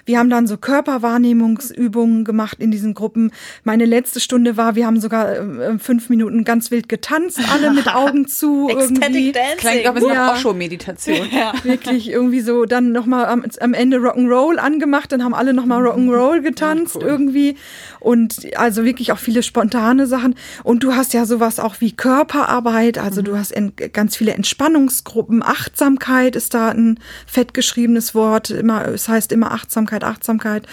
Wir haben dann so Körperwahrnehmungsübungen gemacht in diesen Gruppen. Meine letzte Stunde war, wir haben sogar äh, fünf Minuten ganz wild getanzt, alle mit Augen zu irgendwie. Klingt auch ein bisschen Ja. Osho-Meditation. Wirklich irgendwie so dann nochmal am, am Ende Rock'n'Roll angemacht, dann haben alle nochmal Rock'n'Roll getanzt irgendwie und also wirklich auch viele spontane Sachen und du hast ja sowas auch wie Körperarbeit, also du hast ganz viele Entspannungsgruppen, Achtsamkeit ist da ein fettgeschriebenes Wort, immer es heißt immer Achtsamkeit, Achtsamkeit.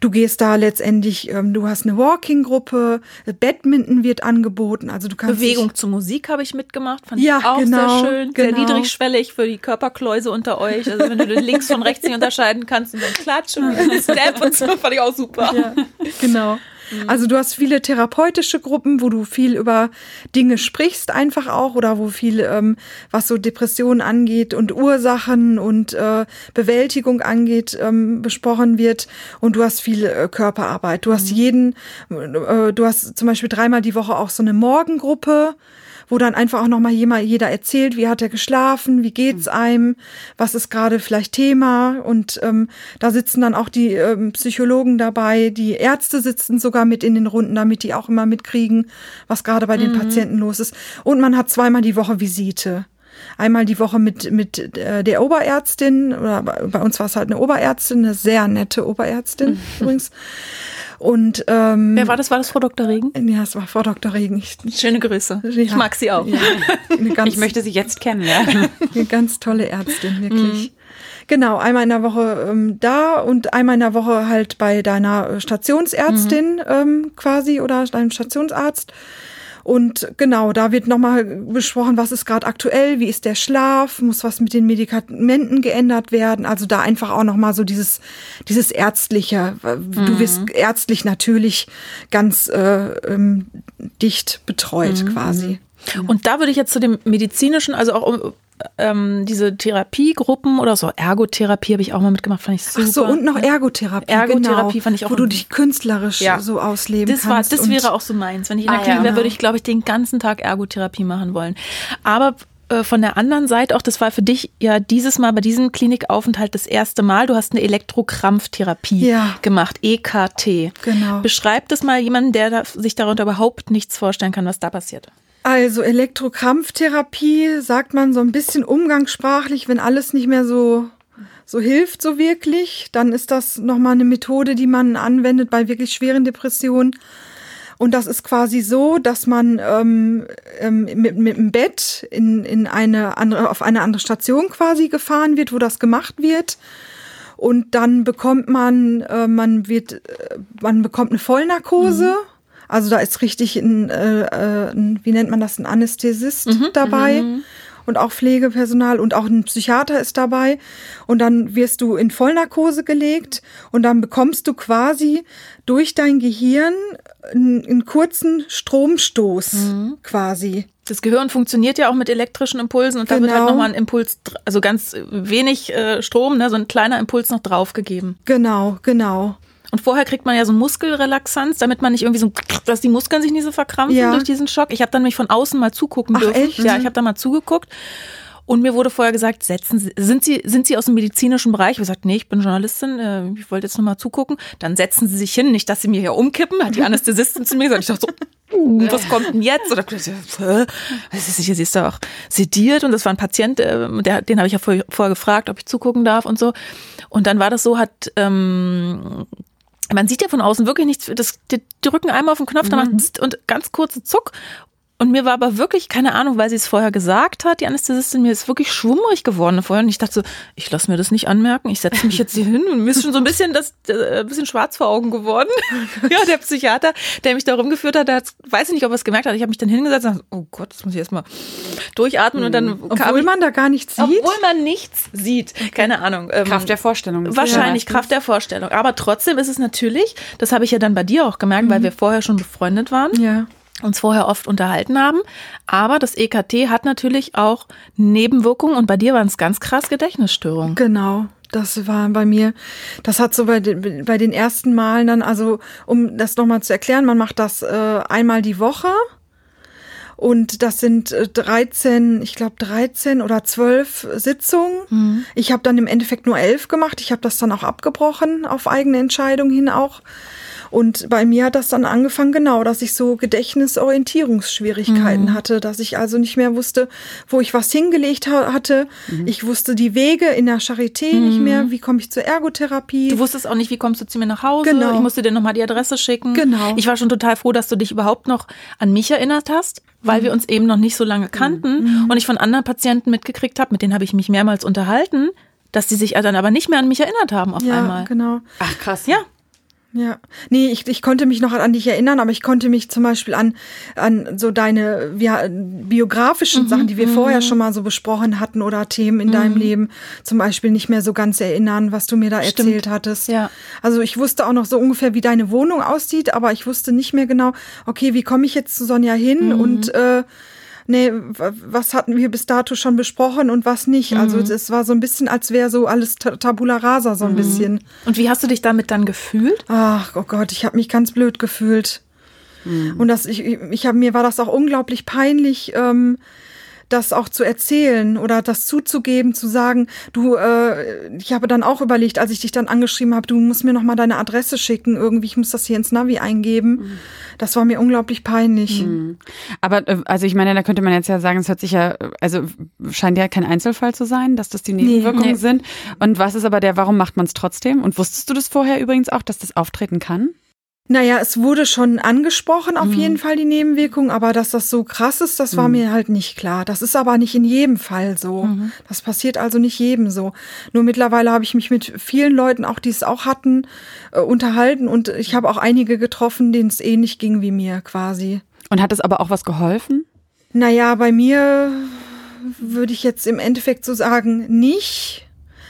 Du gehst da letztendlich, ähm, du hast eine Walking-Gruppe, Badminton wird angeboten, also du kannst Bewegung zur Musik habe ich mitgemacht, fand Ja, ich auch genau, sehr schön, sehr genau. niedrigschwellig für die Körperkläuse unter euch. Also wenn du den links von rechts nicht unterscheiden kannst und dann Klatsch und Step und so, fand ich auch super. Ja, genau. Also du hast viele therapeutische Gruppen, wo du viel über Dinge sprichst einfach auch oder wo viel, ähm, was so Depressionen angeht und Ursachen und äh, Bewältigung angeht, ähm, besprochen wird. Und du hast viel äh, Körperarbeit. Du hast jeden, äh, du hast zum Beispiel dreimal die Woche auch so eine Morgengruppe wo dann einfach auch nochmal jemand, jeder erzählt, wie hat er geschlafen, wie geht's einem, was ist gerade vielleicht Thema? Und ähm, da sitzen dann auch die ähm, Psychologen dabei, die Ärzte sitzen sogar mit in den Runden, damit die auch immer mitkriegen, was gerade bei den Patienten los ist. Und man hat zweimal die Woche Visite. Einmal die Woche mit, mit äh, der Oberärztin, oder bei uns war es halt eine Oberärztin, eine sehr nette Oberärztin übrigens. Und ähm, Wer war das? War das Frau Dr. Regen? ja, es war Frau Dr. Regen. Ich, Schöne Grüße. Ich Ja. mag sie auch. Ja, ganz, Ich möchte sie jetzt kennenlernen. eine ganz tolle Ärztin, wirklich. Genau, einmal in der Woche ähm, da und einmal in der Woche halt bei deiner äh, Stationsärztin ähm, quasi oder deinem Stationsarzt. Und genau, da wird nochmal besprochen, was ist gerade aktuell, wie ist der Schlaf, muss was mit den Medikamenten geändert werden. Also da einfach auch nochmal so dieses, dieses Ärztliche. Du wirst ärztlich natürlich ganz äh, ähm, dicht betreut quasi. Und da würde ich jetzt zu dem medizinischen, also auch um ähm, diese Therapiegruppen oder so Ergotherapie habe ich auch mal mitgemacht, fand ich super. Ach so, und noch Ergotherapie. Ergotherapie genau, fand ich auch Wo du dich künstlerisch Ja. so ausleben das war, kannst. das und- wäre auch so meins. Wenn ich in der Ah, Klinik ja. wäre, würde ich, glaube ich, den ganzen Tag Ergotherapie machen wollen. Aber äh, von der anderen Seite auch, das war für dich ja dieses Mal bei diesem Klinikaufenthalt das erste Mal. Du hast eine Elektrokrampftherapie Ja. gemacht, EKT. Genau. Beschreib das mal jemandem, der sich darunter überhaupt nichts vorstellen kann, was da passiert. Also Elektrokrampftherapie sagt man so ein bisschen umgangssprachlich, wenn alles nicht mehr so so hilft so wirklich, dann ist das nochmal eine Methode, die man anwendet bei wirklich schweren Depressionen. Und das ist quasi so, dass man ähm, ähm, mit, mit dem Bett in, in eine andere, auf eine andere Station quasi gefahren wird, wo das gemacht wird. Und dann bekommt man, äh, man wird, äh, man bekommt eine Vollnarkose. Also da ist richtig ein, äh, ein wie nennt man das, ein Anästhesist dabei und auch Pflegepersonal und auch ein Psychiater ist dabei. Und dann wirst du in Vollnarkose gelegt und dann bekommst du quasi durch dein Gehirn einen, einen kurzen Stromstoß quasi. Das Gehirn funktioniert ja auch mit elektrischen Impulsen und da wird halt Genau. nochmal ein Impuls, also ganz wenig äh, Strom, ne, so ein kleiner Impuls noch draufgegeben. Genau, genau. Und vorher kriegt man ja so Muskelrelaxanz, damit man nicht irgendwie so, dass die Muskeln sich nicht so verkrampfen Ja. durch diesen Schock. Ich habe dann nämlich von außen mal zugucken Ach, dürfen. echt? Ja, Mhm. ich habe da mal zugeguckt. Und mir wurde vorher gesagt, setzen Sie, sind Sie, sind Sie aus dem medizinischen Bereich? Ich habe gesagt, nee, ich bin Journalistin, äh, ich wollte jetzt noch mal zugucken. Dann setzen Sie sich hin, nicht, dass Sie mir hier umkippen, hat die Anästhesistin zu mir gesagt. Ich dachte so, uh, was kommt denn jetzt? Oder ist hier, sie ist doch sediert und das war ein Patient, äh, der, den habe ich ja vorher, vorher gefragt, ob ich zugucken darf und so. Und dann war das so, hat ähm, man sieht ja von außen wirklich nichts. Das, die drücken einmal auf den Knopf, dann macht pst und ganz kurze Zuck. Und mir war aber wirklich, keine Ahnung, weil sie es vorher gesagt hat, die Anästhesistin, mir ist wirklich schwummrig geworden vorher. Und ich dachte so, ich lasse mir das nicht anmerken, ich setze mich jetzt hier hin und mir ist schon so ein bisschen das, äh, ein bisschen schwarz vor Augen geworden. ja, der Psychiater, der mich da rumgeführt hat, der hat, weiß ich nicht, ob er es gemerkt hat. Ich habe mich dann hingesetzt und dachte, oh Gott, das muss ich erstmal durchatmen. Und dann kam Obwohl ich, man da gar nichts sieht. obwohl man nichts sieht. Keine Ahnung. ähm, Kraft der Vorstellung. Wahrscheinlich Kraft der Vorstellung. Aber trotzdem ist es natürlich, das habe ich ja dann bei dir auch gemerkt, weil wir vorher schon befreundet waren, ja. Uns vorher oft unterhalten haben. Aber das EKT hat natürlich auch Nebenwirkungen und bei dir waren es ganz krass Gedächtnisstörungen. Genau. Das war bei mir, das hat so bei den, bei den ersten Malen dann, also um das nochmal zu erklären, man macht das äh, einmal die Woche und das sind äh, 13, ich glaube 13 oder 12 Sitzungen. Ich habe dann im Endeffekt nur 11 gemacht. Ich habe das dann auch abgebrochen, auf eigene Entscheidung hin auch. Und bei mir hat das dann angefangen, genau, dass ich so Gedächtnisorientierungsschwierigkeiten hatte, dass ich also nicht mehr wusste, wo ich was hingelegt ha hatte. Ich wusste die Wege in der Charité nicht mehr. Wie komme ich zur Ergotherapie? Du wusstest auch nicht, wie kommst du zu mir nach Hause. Genau. Ich musste dir nochmal die Adresse schicken. Genau. Ich war schon total froh, dass du dich überhaupt noch an mich erinnert hast, weil Mhm. wir uns eben noch nicht so lange kannten und ich von anderen Patienten mitgekriegt habe, mit denen habe ich mich mehrmals unterhalten, dass die sich dann aber nicht mehr an mich erinnert haben auf ja, einmal. genau. Ach krass. Ja, Ja, nee, ich, ich konnte mich noch an dich erinnern, aber ich konnte mich zum Beispiel an, an so deine ja, biografischen Sachen, die wir vorher schon mal so besprochen hatten oder Themen in deinem Leben zum Beispiel nicht mehr so ganz erinnern, was du mir da Stimmt. erzählt hattest. Ja. Also ich wusste auch noch so ungefähr, wie deine Wohnung aussieht, aber ich wusste nicht mehr genau, okay, wie komme ich jetzt zu Sonja hin und äh, nee, was hatten wir bis dato schon besprochen und was nicht. Also es war so ein bisschen, als wäre so alles ta- Tabula rasa so ein bisschen. Und wie hast du dich damit dann gefühlt? Ach, oh Gott, ich habe mich ganz blöd gefühlt. Und das, ich, ich habe mir war das auch unglaublich peinlich, ähm, das auch zu erzählen oder das zuzugeben, zu sagen, du, äh, ich habe dann auch überlegt, als ich dich dann angeschrieben habe, du musst mir noch mal deine Adresse schicken, irgendwie, ich muss das hier ins Navi eingeben. Das war mir unglaublich peinlich. Aber äh, also ich meine, da könnte man jetzt ja sagen, es hört sich ja, also scheint ja kein Einzelfall zu sein, dass das die Nebenwirkungen nee. sind. Und was ist aber der, warum macht man es trotzdem? Und wusstest du das vorher übrigens auch, dass das auftreten kann? Naja, es wurde schon angesprochen, auf jeden Fall die Nebenwirkung, aber dass das so krass ist, das war mir halt nicht klar. Das ist aber nicht in jedem Fall so. Das passiert also nicht jedem so. Nur mittlerweile habe ich mich mit vielen Leuten, auch die es auch hatten, äh, unterhalten und ich habe auch einige getroffen, denen es ähnlich ging wie mir quasi. Und hat es aber auch was geholfen? Naja, bei mir würde ich jetzt im Endeffekt so sagen, nicht.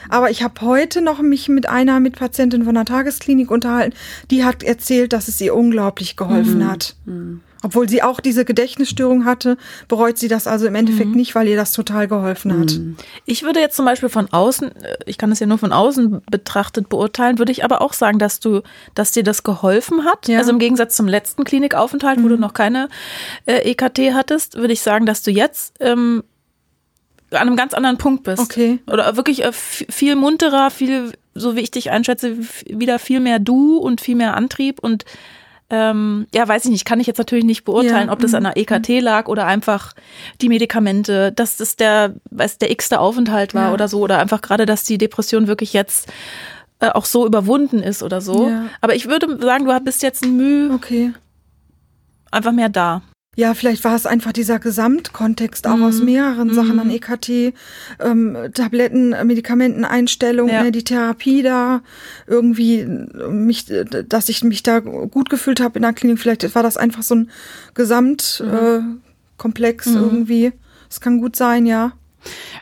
Aber ich habe heute noch mich mit einer Mitpatientin von der Tagesklinik unterhalten, die hat erzählt, dass es ihr unglaublich geholfen hat. Obwohl sie auch diese Gedächtnisstörung hatte, bereut sie das also im Endeffekt nicht, weil ihr das total geholfen hat. Ich würde jetzt zum Beispiel von außen, äh, ich kann das ja nur von außen betrachtet beurteilen, würde ich aber auch sagen, dass du, dass dir das geholfen hat. Ja. Also im Gegensatz zum letzten Klinikaufenthalt, wo du noch keine äh, EKT hattest, würde ich sagen, dass du jetzt ähm, an einem ganz anderen Punkt bist. Okay. Oder wirklich äh, viel munterer, viel, so wie ich dich einschätze, wieder viel mehr du und viel mehr Antrieb und ähm, ja, weiß ich nicht, kann ich jetzt natürlich nicht beurteilen, Ja, ob das an der EKT lag oder einfach die Medikamente, dass das der, weiß, der x-te Aufenthalt war Ja. oder so, oder einfach gerade, dass die Depression wirklich jetzt äh, auch so überwunden ist oder so. Ja. Aber ich würde sagen, du bist jetzt ein Mühe Okay. einfach mehr da. Ja, vielleicht war es einfach dieser Gesamtkontext auch aus Mhm. mehreren Sachen an EKT, ähm, Tabletten, Medikamenteneinstellung, Ja. ne, die Therapie da, irgendwie äh, mich, äh, dass ich mich da gut gefühlt habe in der Klinik. Vielleicht war das einfach so ein Gesamtkomplex äh, Komplex irgendwie. Es kann gut sein, ja.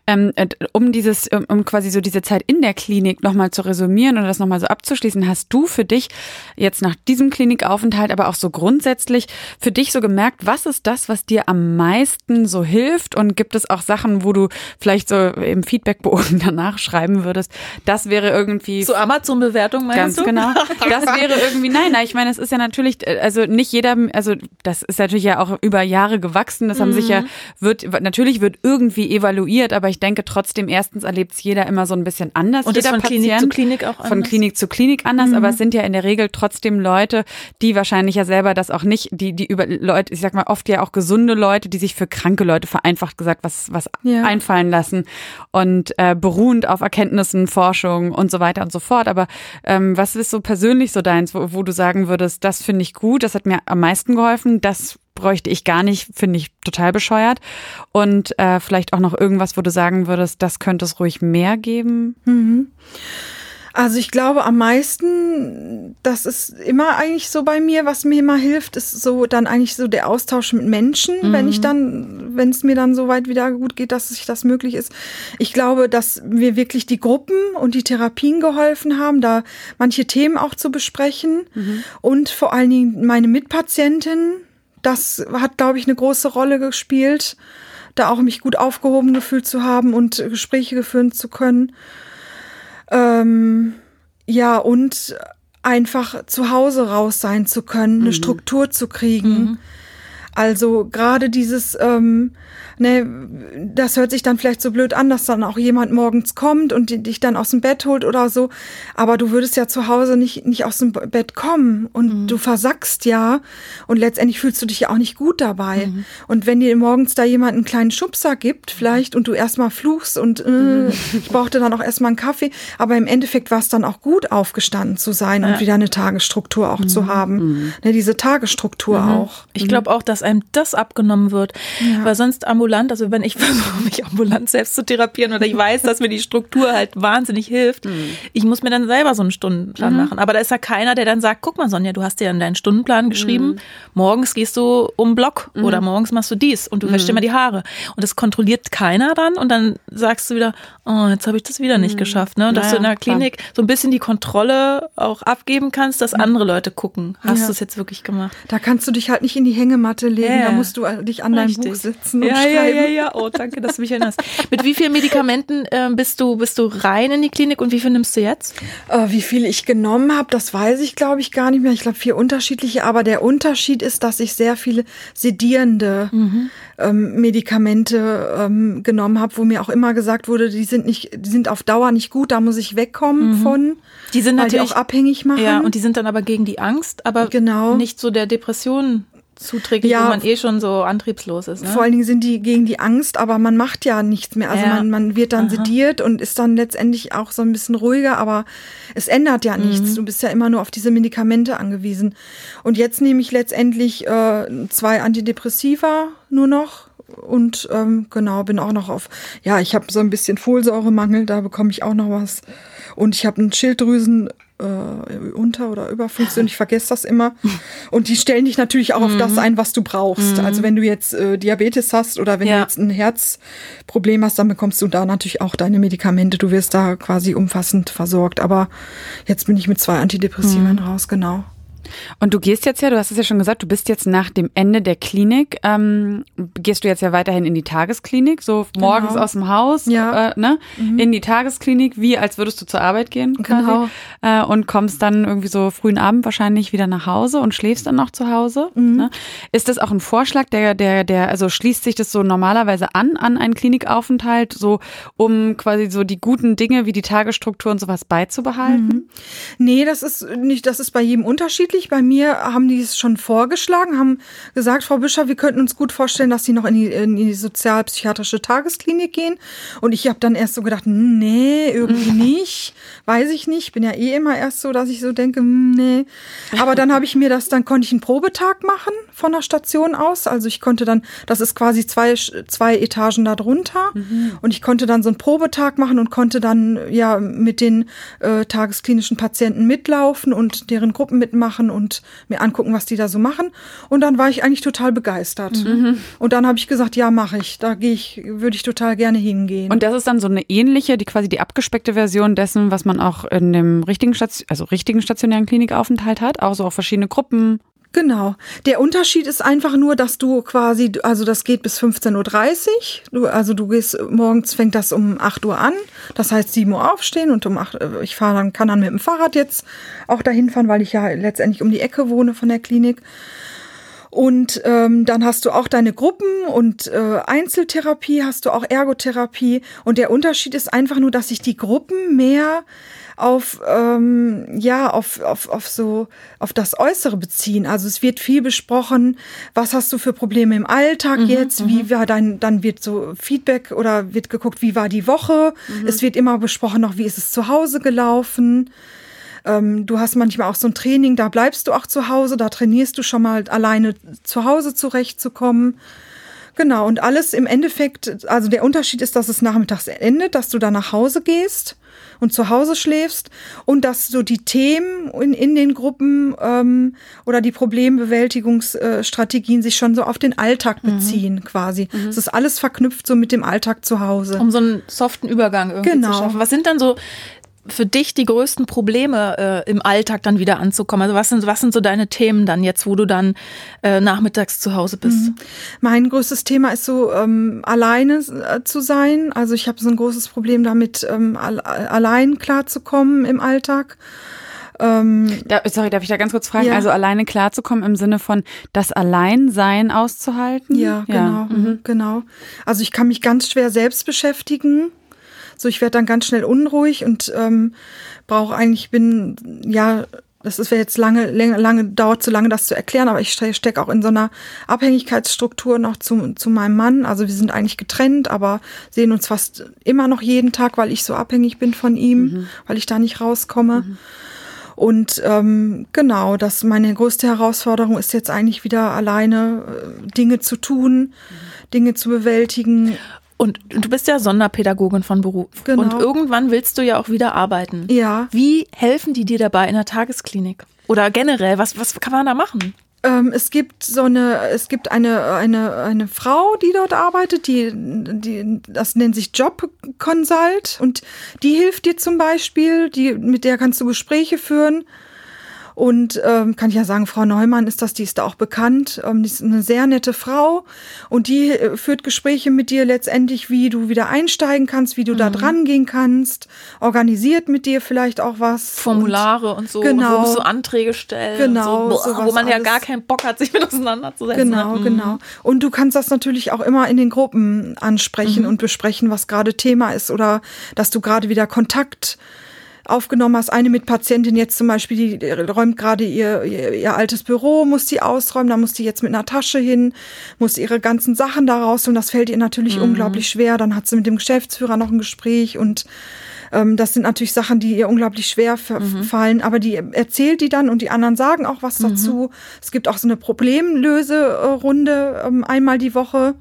Ähm, äh, um dieses, um, quasi so diese Zeit in der Klinik nochmal zu resümieren oder das nochmal so abzuschließen, hast du für dich jetzt nach diesem Klinikaufenthalt, aber auch so grundsätzlich für dich so gemerkt, was ist das, was dir am meisten so hilft? Und gibt es auch Sachen, wo du vielleicht so im Feedbackbogen danach schreiben würdest, das wäre irgendwie So Amazon-Bewertung meinst Ganz du? genau. Das wäre irgendwie, nein, nein, ich meine, es ist ja natürlich, äh, also nicht jeder, also das ist natürlich ja auch über Jahre gewachsen. Das haben sich ja, wird, natürlich wird irgendwie evaluiert, aber ich denke trotzdem, erstens erlebt es jeder immer so ein bisschen anders. Und ist jeder von Klinik zu Klinik auch Von anders? Klinik zu Klinik anders, aber es sind ja in der Regel trotzdem Leute, die wahrscheinlich ja selber das auch nicht, die, die über Leute, ich sag mal, oft ja auch gesunde Leute, die sich für kranke Leute vereinfacht gesagt was, was Ja. einfallen lassen und äh, beruhend auf Erkenntnissen, Forschung und so weiter und so fort. Aber ähm, was ist so persönlich so deins, wo, wo du sagen würdest, das finde ich gut, das hat mir am meisten geholfen, das bräuchte ich gar nicht, finde ich total bescheuert. Und äh, vielleicht auch noch irgendwas, wo du sagen würdest, das könnte es ruhig mehr geben. Also ich glaube am meisten, das ist immer eigentlich so bei mir, was mir immer hilft, ist so dann eigentlich so der Austausch mit Menschen, wenn ich dann, wenn es mir dann so weit wieder gut geht, dass sich das möglich ist. Ich glaube, dass mir wirklich die Gruppen und die Therapien geholfen haben, da manche Themen auch zu besprechen und vor allen Dingen meine Mitpatientin, das hat, glaube ich, eine große Rolle gespielt, da auch mich gut aufgehoben gefühlt zu haben und Gespräche geführt zu können. Ähm, ja, und einfach zu Hause raus sein zu können, eine Struktur zu kriegen. Also gerade dieses, ähm, ne, das hört sich dann vielleicht so blöd an, dass dann auch jemand morgens kommt und dich dann aus dem Bett holt oder so. Aber du würdest ja zu Hause nicht, nicht aus dem Bett kommen. Und du versackst ja. Und letztendlich fühlst du dich ja auch nicht gut dabei. Und wenn dir morgens da jemand einen kleinen Schubser gibt, vielleicht, und du erstmal fluchst und äh, ich brauchte dann auch erstmal einen Kaffee, aber im Endeffekt war es dann auch gut, aufgestanden zu sein und wieder eine Tagesstruktur auch zu haben. Ne, diese Tagesstruktur auch. Ich glaube auch, dass einem das abgenommen wird. Weil sonst ambulant, also wenn ich versuche, mich ambulant selbst zu therapieren oder ich weiß, dass mir die Struktur halt wahnsinnig hilft, ich muss mir dann selber so einen Stundenplan machen. Aber da ist ja keiner, der dann sagt, guck mal Sonja, du hast dir in deinen Stundenplan geschrieben, morgens gehst du um Block oder morgens machst du dies und du wäschst dir mal die Haare. Und das kontrolliert keiner dann und dann sagst du wieder, oh, jetzt habe ich das wieder nicht geschafft. Ne? Und dass Naja, du in der klar. Klinik so ein bisschen die Kontrolle auch abgeben kannst, dass andere Leute gucken. Hast du es jetzt wirklich gemacht? Da kannst du dich halt nicht in die Hängematte legen, Ja. da musst du äh, dich an deinem Richtig. Buch sitzen und ja. Ja, ja, ja. Oh, danke, dass du mich erinnerst. Mit wie vielen Medikamenten ähm, bist du bist du rein in die Klinik und wie viel nimmst du jetzt? Äh, wie viel ich genommen habe, das weiß ich, glaube ich, gar nicht mehr. Ich glaube, vier unterschiedliche. Aber der Unterschied ist, dass ich sehr viele sedierende Mhm. ähm, Medikamente ähm, genommen habe, wo mir auch immer gesagt wurde, die sind nicht, die sind auf Dauer nicht gut, da muss ich wegkommen von. Mhm. Die sind weil die natürlich auch abhängig machen. Ja, und die sind dann aber gegen die Angst, aber Genau. nicht so der Depression zuträglich, Ja. wo man eh schon so antriebslos ist. Ne? Vor allen Dingen sind die gegen die Angst, aber man macht ja nichts mehr. Also Ja. man, man wird dann sediert und ist dann letztendlich auch so ein bisschen ruhiger, aber es ändert ja Mhm. nichts. Du bist ja immer nur auf diese Medikamente angewiesen. Und jetzt nehme ich letztendlich äh, zwei Antidepressiva nur noch. Und ähm, genau, bin auch noch auf, ja, ich habe so ein bisschen Folsäuremangel, da bekomme ich auch noch was. Und ich habe einen Schilddrüsen äh, unter- oder Überfunktion, ich vergesse das immer. Und die stellen dich natürlich auch auf das ein, was du brauchst. Also wenn du jetzt äh, Diabetes hast oder wenn Ja. du jetzt ein Herzproblem hast, dann bekommst du da natürlich auch deine Medikamente. Du wirst da quasi umfassend versorgt. Aber jetzt bin ich mit zwei Antidepressiven raus, genau. Und du gehst jetzt ja, du hast es ja schon gesagt, du bist jetzt nach dem Ende der Klinik, ähm, gehst du jetzt ja weiterhin in die Tagesklinik, so morgens aus dem Haus, Ja. äh, ne, in die Tagesklinik, wie als würdest du zur Arbeit gehen Genau. äh, und kommst dann irgendwie so frühen Abend wahrscheinlich wieder nach Hause und schläfst dann noch zu Hause. Ne? Ist das auch ein Vorschlag, der, der, der, also schließt sich das so normalerweise an, an einen Klinikaufenthalt, so um quasi so die guten Dinge wie die Tagesstruktur und sowas beizubehalten? Nee, das ist nicht, das ist bei jedem unterschiedlich. Tatsächlich, bei mir haben die es schon vorgeschlagen, haben gesagt, Frau Büscher, wir könnten uns gut vorstellen, dass Sie noch in die, in die sozialpsychiatrische Tagesklinik gehen. Und ich habe dann erst so gedacht, hm, nee, irgendwie nicht, weiß ich nicht. Bin ja eh immer erst so, dass ich so denke, hm, nee. Aber dann habe ich mir das, dann konnte ich einen Probetag machen von der Station aus. Also ich konnte dann, das ist quasi zwei, zwei Etagen darunter. Mhm. Und ich konnte dann so einen Probetag machen und konnte dann ja mit den äh, tagesklinischen Patienten mitlaufen und deren Gruppen mitmachen und mir angucken, was die da so machen. Und dann war ich eigentlich total begeistert. Mhm. Und dann habe ich gesagt, ja, mache ich. Da gehe ich, würde ich total gerne hingehen. Und das ist dann so eine ähnliche, die quasi die abgespeckte Version dessen, was man auch in dem richtigen Station, also richtigen stationären Klinikaufenthalt hat, auch so auch verschiedene Gruppen Genau. Der Unterschied ist einfach nur, dass du quasi, also das geht bis 15.30 Uhr. Du, also du gehst, morgens fängt das um 8 Uhr an. Das heißt 7 Uhr aufstehen und um 8 Uhr, ich fahre dann, kann dann mit dem Fahrrad jetzt auch dahin fahren, weil ich ja letztendlich um die Ecke wohne von der Klinik. Und ähm, dann hast du auch deine Gruppen und äh, Einzeltherapie, hast du auch Ergotherapie. Und der Unterschied ist einfach nur, dass sich die Gruppen mehr auf ähm, ja auf, auf, auf so auf das Äußere beziehen. Also es wird viel besprochen, was hast du für Probleme im Alltag mhm, jetzt, wie mhm. war dein, dann wird so Feedback oder wird geguckt, wie war die Woche. Mhm. Es wird immer besprochen noch, wie ist es zu Hause gelaufen. Ähm, du hast manchmal auch so ein Training, da bleibst du auch zu Hause, da trainierst du schon mal alleine zu Hause zurechtzukommen. Genau, und alles im Endeffekt, also der Unterschied ist, dass es nachmittags endet, dass du da nach Hause gehst und zu Hause schläfst und dass so die Themen in, in den Gruppen ähm, oder die Problembewältigungsstrategien sich schon so auf den Alltag mhm. beziehen mhm. quasi. Es ist alles verknüpft so mit dem Alltag zu Hause. Um so einen soften Übergang irgendwie genau. zu schaffen. Was sind dann so für dich die größten Probleme äh, im Alltag dann wieder anzukommen? Also was sind, was sind so deine Themen dann jetzt, wo du dann äh, nachmittags zu Hause bist? Mhm. Mein größtes Thema ist so, ähm, alleine äh, zu sein. Also ich habe so ein großes Problem damit, ähm, allein klarzukommen im Alltag. Ähm, da, sorry, darf ich da ganz kurz fragen? Ja. Also alleine klarzukommen im Sinne von das Alleinsein auszuhalten? Ja, ja. genau, mhm. genau. Also ich kann mich ganz schwer selbst beschäftigen. So, ich werde dann ganz schnell unruhig und ähm, brauche eigentlich, bin, ja, das ist jetzt lange, lange, lange, dauert zu lange, das zu erklären, aber ich stecke auch in so einer Abhängigkeitsstruktur noch zu, zu meinem Mann. Also wir sind eigentlich getrennt, aber sehen uns fast immer noch jeden Tag, weil ich so abhängig bin von ihm, mhm. weil ich da nicht rauskomme. Mhm. Und ähm, genau, das meine größte Herausforderung ist jetzt eigentlich wieder alleine äh, Dinge zu tun, mhm. Dinge zu bewältigen. Und du bist ja Sonderpädagogin von Beruf. Genau. Und irgendwann willst du ja auch wieder arbeiten. Ja. Wie helfen die dir dabei in der Tagesklinik? Oder generell, was, was kann man da machen? Ähm, es gibt so eine, es gibt eine, eine, eine Frau, die dort arbeitet, die, die, das nennt sich Job Consult und die hilft dir zum Beispiel, die, mit der kannst du Gespräche führen und ähm, kann ich ja sagen, Frau Neumann ist das, die ist da auch bekannt. Ähm, die ist eine sehr nette Frau und die äh, führt Gespräche mit dir letztendlich, wie du wieder einsteigen kannst, wie du mhm. da dran gehen kannst, organisiert mit dir vielleicht auch was. Formulare und, und so, genau. wo musst du Anträge stellen. Genau. So, wo man ja gar keinen Bock hat, sich mit auseinanderzusetzen. Genau, mhm. genau. Und du kannst das natürlich auch immer in den Gruppen ansprechen mhm. und besprechen, was gerade Thema ist oder dass du gerade wieder Kontakt aufgenommen hast. Eine mit Patientin jetzt zum Beispiel, die räumt gerade ihr, ihr, ihr altes Büro, muss die ausräumen, da muss die jetzt mit einer Tasche hin, muss ihre ganzen Sachen da raus und das fällt ihr natürlich mhm. unglaublich schwer. Dann hat sie mit dem Geschäftsführer noch ein Gespräch und ähm, das sind natürlich Sachen, die ihr unglaublich schwer mhm. fallen, aber die erzählt die dann und die anderen sagen auch was mhm. dazu. Es gibt auch so eine Problemlöserunde ähm, einmal die Woche.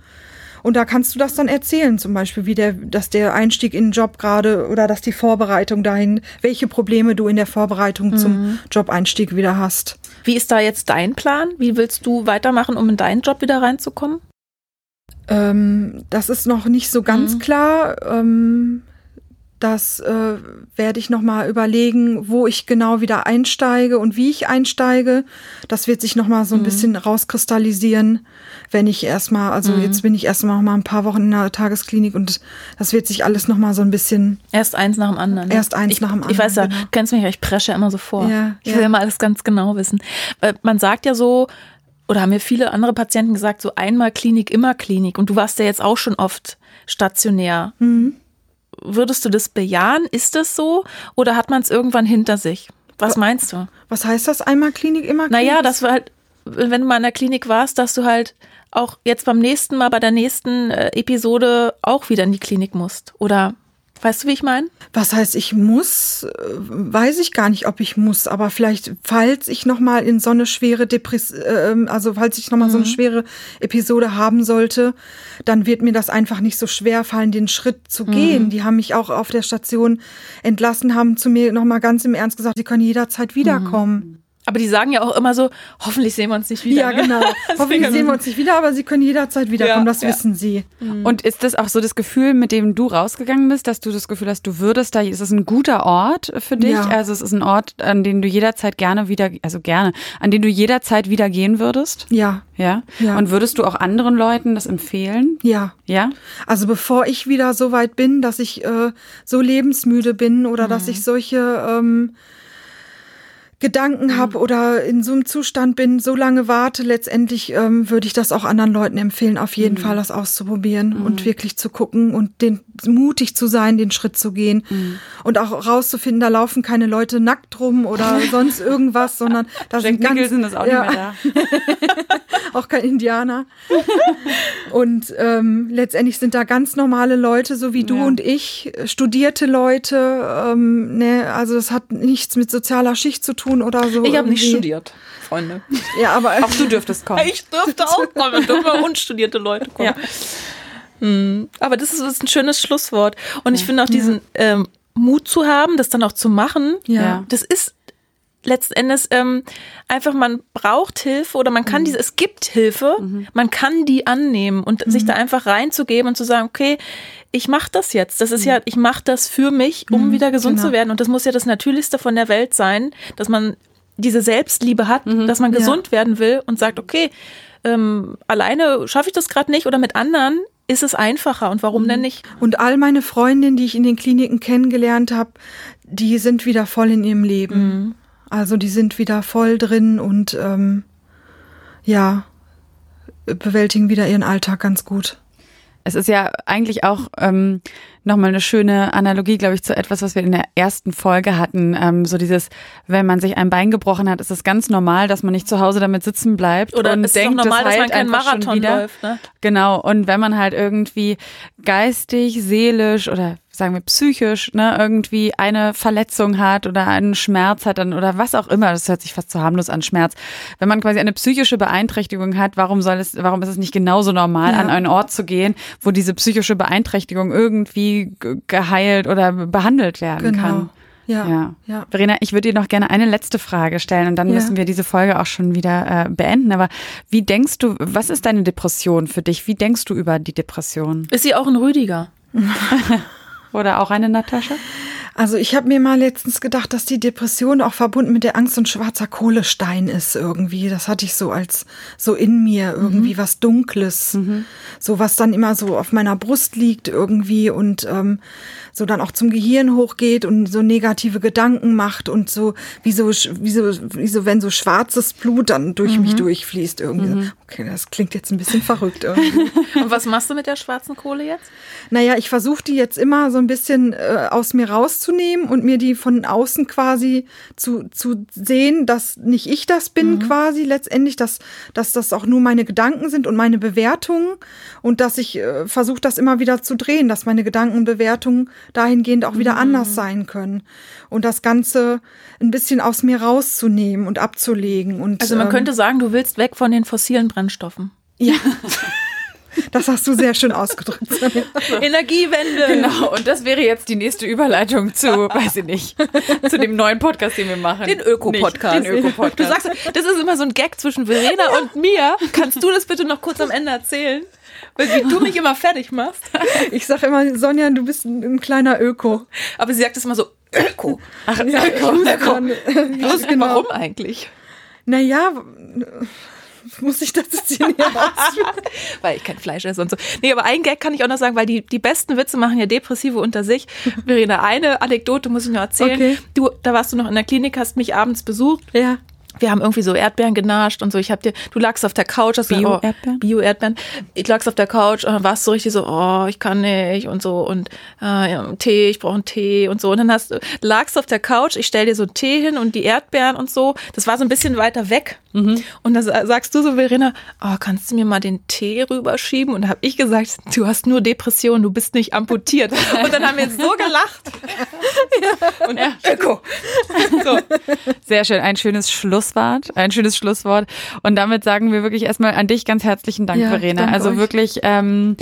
Und da kannst du das dann erzählen, zum Beispiel, wie der, dass der Einstieg in den Job gerade oder dass die Vorbereitung dahin, welche Probleme du in der Vorbereitung mhm. zum Jobeinstieg wieder hast. Wie ist da jetzt dein Plan? Wie willst du weitermachen, um in deinen Job wieder reinzukommen? Ähm, das ist noch nicht so ganz mhm. klar. Ähm, das äh, werde ich noch mal überlegen, wo ich genau wieder einsteige und wie ich einsteige. Das wird sich noch mal so ein mhm. bisschen rauskristallisieren, wenn ich erstmal, also mhm. jetzt bin ich erstmal noch mal ein paar Wochen in der Tagesklinik und das wird sich alles noch mal so ein bisschen erst eins nach dem anderen. Ne? Erst eins ich, nach dem anderen. Ich weiß ja, genau. du kennst mich ja, ich presche immer so vor. Ja, ich will ja. immer alles ganz genau wissen. Man sagt ja so, oder haben mir viele andere Patienten gesagt, so einmal Klinik, immer Klinik. Und du warst ja jetzt auch schon oft stationär. Mhm würdest du das bejahen? Ist das so? Oder hat man es irgendwann hinter sich? Was meinst du? Was heißt das? Einmal Klinik, immer Klinik? Naja, dass du halt, wenn du mal in der Klinik warst, dass du halt auch jetzt beim nächsten Mal, bei der nächsten äh, Episode auch wieder in die Klinik musst. Oder weißt du, wie ich meine? Was heißt, ich muss? Äh, Weiß ich gar nicht, ob ich muss. Aber vielleicht, falls ich noch mal in so eine schwere Depression, äh, also falls ich noch mal so eine schwere Episode haben sollte, dann wird mir das einfach nicht so schwer fallen, den Schritt zu gehen. Die haben mich auch auf der Station entlassen, haben zu mir noch mal ganz im Ernst gesagt, sie können jederzeit wiederkommen. Aber die sagen ja auch immer so, hoffentlich sehen wir uns nicht wieder. Ja, ne? genau. Hoffentlich sehen wir uns nicht wieder, aber sie können jederzeit wiederkommen, Ja, das ja. wissen sie. Und ist das auch so das Gefühl, mit dem du rausgegangen bist, dass du das Gefühl hast, du würdest da, ist es ein guter Ort für dich? Ja. Also es ist ein Ort, an den du jederzeit gerne wieder, also gerne, an den du jederzeit wieder gehen würdest? Ja, Ja? Ja. Und würdest du auch anderen Leuten das empfehlen? ja. Ja? Also bevor ich wieder so weit bin, dass ich äh, so lebensmüde bin oder dass ich solche ähm, Gedanken habe oder in so einem Zustand bin, so lange warte, letztendlich ähm, würde ich das auch anderen Leuten empfehlen, auf jeden Fall das auszuprobieren und wirklich zu gucken und den mutig zu sein, den Schritt zu gehen und auch rauszufinden, da laufen keine Leute nackt rum oder sonst irgendwas, sondern da sind ganz, Nicholson ist auch ja, nicht mehr da. auch kein Indianer. und ähm, letztendlich sind da ganz normale Leute, so wie du Ja. und ich, äh, studierte Leute. Ähm, ne, also das hat nichts mit sozialer Schicht zu tun oder so. Ich habe nicht studiert, Freunde. Ja, aber Auch du dürftest kommen. Ich dürfte auch kommen, dürfen wir unstudierte Leute kommen. Ja. Hm, Aber das ist, das ist ein schönes Schlusswort. Und ich finde auch diesen ähm, Mut zu haben, das dann auch zu machen, Ja. das ist letzten Endes ähm, einfach, man braucht Hilfe oder man kann diese, es gibt Hilfe, man kann die annehmen und sich da einfach reinzugeben und zu sagen, okay, ich mache das jetzt. Das ist ja, ich mache das für mich, um wieder gesund genau. zu werden. Und das muss ja das Natürlichste von der Welt sein, dass man diese Selbstliebe hat, dass man Ja. gesund werden will und sagt, okay, ähm, alleine schaffe ich das gerade nicht oder mit anderen ist es einfacher. Und warum denn nicht? und all meine Freundinnen, die ich in den Kliniken kennengelernt habe, die sind wieder voll in ihrem Leben. Also die sind wieder voll drin und ähm, ja, bewältigen wieder ihren Alltag ganz gut. Es ist ja eigentlich auch ähm, nochmal eine schöne Analogie, glaube ich, zu etwas, was wir in der ersten Folge hatten. Ähm, so dieses, wenn man sich ein Bein gebrochen hat, ist es ganz normal, dass man nicht zu Hause damit sitzen bleibt Oder und es ist denkt, normal, das dass man keinen Marathon wieder. läuft. Ne? Genau. Und wenn man halt irgendwie geistig, seelisch oder sagen wir psychisch, ne, irgendwie eine Verletzung hat oder einen Schmerz hat dann oder was auch immer, das hört sich fast zu harmlos an Schmerz. Wenn man quasi eine psychische Beeinträchtigung hat, warum soll es, warum ist es nicht genauso normal, Ja. an einen Ort zu gehen, wo diese psychische Beeinträchtigung irgendwie ge- geheilt oder behandelt werden Genau. kann? Ja. Ja. ja. Verena, ich würde dir noch gerne eine letzte Frage stellen und dann Ja. müssen wir diese Folge auch schon wieder äh, beenden. Aber wie denkst du, was ist deine Depression für dich? Wie denkst du über die Depression? Ist sie auch ein Rüdiger? Oder auch eine Natascha? Also ich habe mir mal letztens gedacht, dass die Depression auch verbunden mit der Angst und schwarzer Kohlestein ist irgendwie. Das hatte ich so als so in mir irgendwie was Dunkles, so was dann immer so auf meiner Brust liegt irgendwie und ähm, so dann auch zum Gehirn hochgeht und so negative Gedanken macht und so wie so wie so, wie so wenn so schwarzes Blut dann durch mich durchfließt irgendwie. Okay, das klingt jetzt ein bisschen verrückt irgendwie. Und was machst du mit der schwarzen Kohle jetzt? Naja, ich versuche die jetzt immer so ein bisschen äh, aus mir rauszunehmen und mir die von außen quasi zu, zu sehen, dass nicht ich das bin quasi letztendlich, dass, dass das auch nur meine Gedanken sind und meine Bewertungen und dass ich äh, versuche, das immer wieder zu drehen, dass meine Gedanken und Bewertungen dahingehend auch wieder anders sein können und das Ganze ein bisschen aus mir rauszunehmen und abzulegen. Und, Also man ähm, könnte sagen, du willst weg von den fossilen Brennstoffen. Ja. Das hast du sehr schön ausgedrückt. Energiewende. Genau, und das wäre jetzt die nächste Überleitung zu, weiß ich nicht, zu dem neuen Podcast, den wir machen. Den Öko-Podcast. Den Öko-Podcast. Du sagst, das ist immer so ein Gag zwischen Verena und mir. Kannst du das bitte noch kurz am Ende erzählen? Weil wie du mich immer fertig machst. Ich sage immer, Sonja, du bist ein, ein kleiner Öko. Aber sie sagt es immer so, Öko. Ach, Ja, Öko. Dann, Los, genau. Warum eigentlich? Naja, muss ich das jetzt hier ausführen? weil ich kein Fleisch esse und so. Nee, aber ein Gag kann ich auch noch sagen, weil die, die besten Witze machen ja Depressive unter sich. Verena, eine Anekdote muss ich noch erzählen. Okay. Du, da warst du noch in der Klinik, hast mich abends besucht. Ja. Wir haben irgendwie so Erdbeeren genascht und so. Ich hab dir, du lagst auf der Couch, hast Bio-Erdbeeren? Oh, Bio-Erdbeeren. Ich lagst auf der Couch und warst so richtig so, oh, ich kann nicht und so und äh, ja, Tee, ich brauche einen Tee und so. Und dann hast du, lagst auf der Couch, ich stell dir so Tee hin und die Erdbeeren und so. Das war so ein bisschen weiter weg. Mhm. Und dann sagst du so, Verena, oh, kannst du mir mal den Tee rüberschieben? Und da habe ich gesagt, du hast nur Depression, du bist nicht amputiert. Und dann haben wir so gelacht. ja. Und ja. Öko. So. Sehr schön, ein schönes Schlusswort, ein schönes Schlusswort. Und damit sagen wir wirklich erstmal an dich ganz herzlichen Dank, ja, Verena. Also euch. wirklich ähm,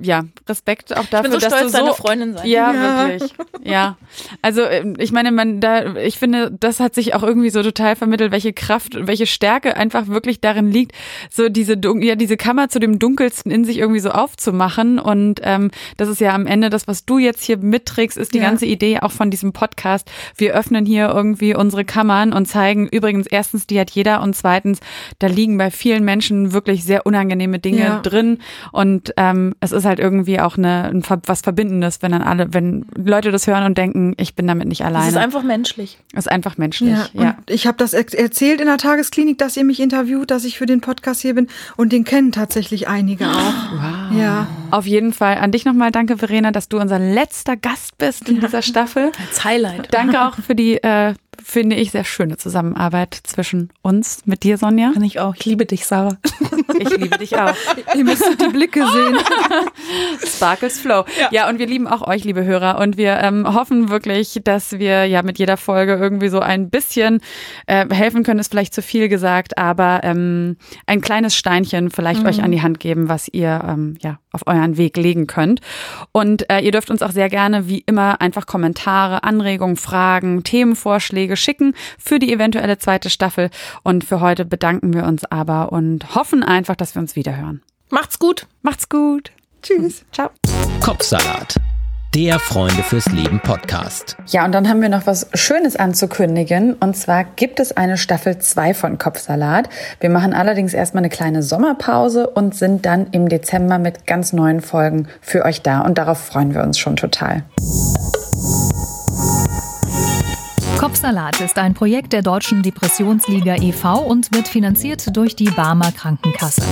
ja, Respekt auch dafür, so dass stolz, du so Freundin sein. Ja, ja, wirklich. Ja. Also ähm, ich meine, man da ich finde, das hat sich auch irgendwie so total vermittelt, welche Kraft und welche Stärke einfach wirklich darin liegt, so diese ja, diese Kammer zu dem dunkelsten in sich irgendwie so aufzumachen und ähm, das ist ja am Ende das, was du jetzt hier mitträgst, ist die ja. ganze Idee auch von diesem Podcast. Wir öffnen hier irgendwie unsere Kammern und zeigen übrigens erstens, die hat jeder und zweitens, da liegen bei vielen Menschen wirklich sehr unangenehme Dinge ja. drin und ähm, es ist halt irgendwie auch eine, ein, was Verbindendes, wenn dann alle, wenn Leute das hören und denken, ich bin damit nicht alleine. Es ist einfach menschlich. Es ist einfach menschlich. Ja, ja. ich habe das erzählt in der Tagesklinik, dass ihr mich interviewt, dass ich für den Podcast hier bin und den kennen tatsächlich einige auch. Wow. Ja. Auf jeden Fall an dich nochmal danke, Verena, dass du unser letzter Gast bist in dieser Staffel. Als Highlight. Danke auch für die äh, finde ich, sehr schöne Zusammenarbeit zwischen uns, mit dir, Sonja. Kann ich auch. Ich liebe dich, Sarah. Ich liebe dich auch. Ihr müsstet die Blicke sehen. Sparkles Flow. Ja. ja, und wir lieben auch euch, liebe Hörer. Und wir ähm, hoffen wirklich, dass wir ja mit jeder Folge irgendwie so ein bisschen äh, helfen können, ist vielleicht zu viel gesagt, aber ähm, ein kleines Steinchen vielleicht mhm. euch an die Hand geben, was ihr ähm, ja auf euren Weg legen könnt. Und äh, ihr dürft uns auch sehr gerne, wie immer, einfach Kommentare, Anregungen, Fragen, Themenvorschläge schicken für die eventuelle zweite Staffel. Und für heute bedanken wir uns aber und hoffen einfach, dass wir uns wiederhören. Macht's gut. Macht's gut. Tschüss. Ciao. Kopfsalat der Freunde fürs Leben Podcast. Ja, und dann haben wir noch was Schönes anzukündigen. Und zwar gibt es eine Staffel 2 von Kopfsalat. Wir machen allerdings erstmal eine kleine Sommerpause und sind dann im Dezember mit ganz neuen Folgen für euch da. Und darauf freuen wir uns schon total. Kopfsalat ist ein Projekt der Deutschen Depressionsliga e.V. und wird finanziert durch die Barmer Krankenkasse.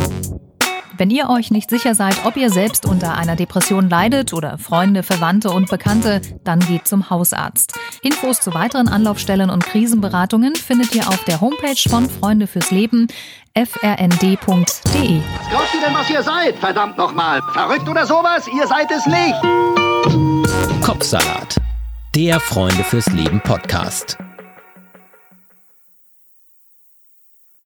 Wenn ihr euch nicht sicher seid, ob ihr selbst unter einer Depression leidet oder Freunde, Verwandte und Bekannte, dann geht zum Hausarzt. Infos zu weiteren Anlaufstellen und Krisenberatungen findet ihr auf der Homepage von Freunde fürs Leben frnd.de. Was glaubt ihr denn, was ihr seid? Verdammt nochmal. Verrückt oder sowas? Ihr seid es nicht. Kopfsalat. Der Freunde fürs Leben Podcast.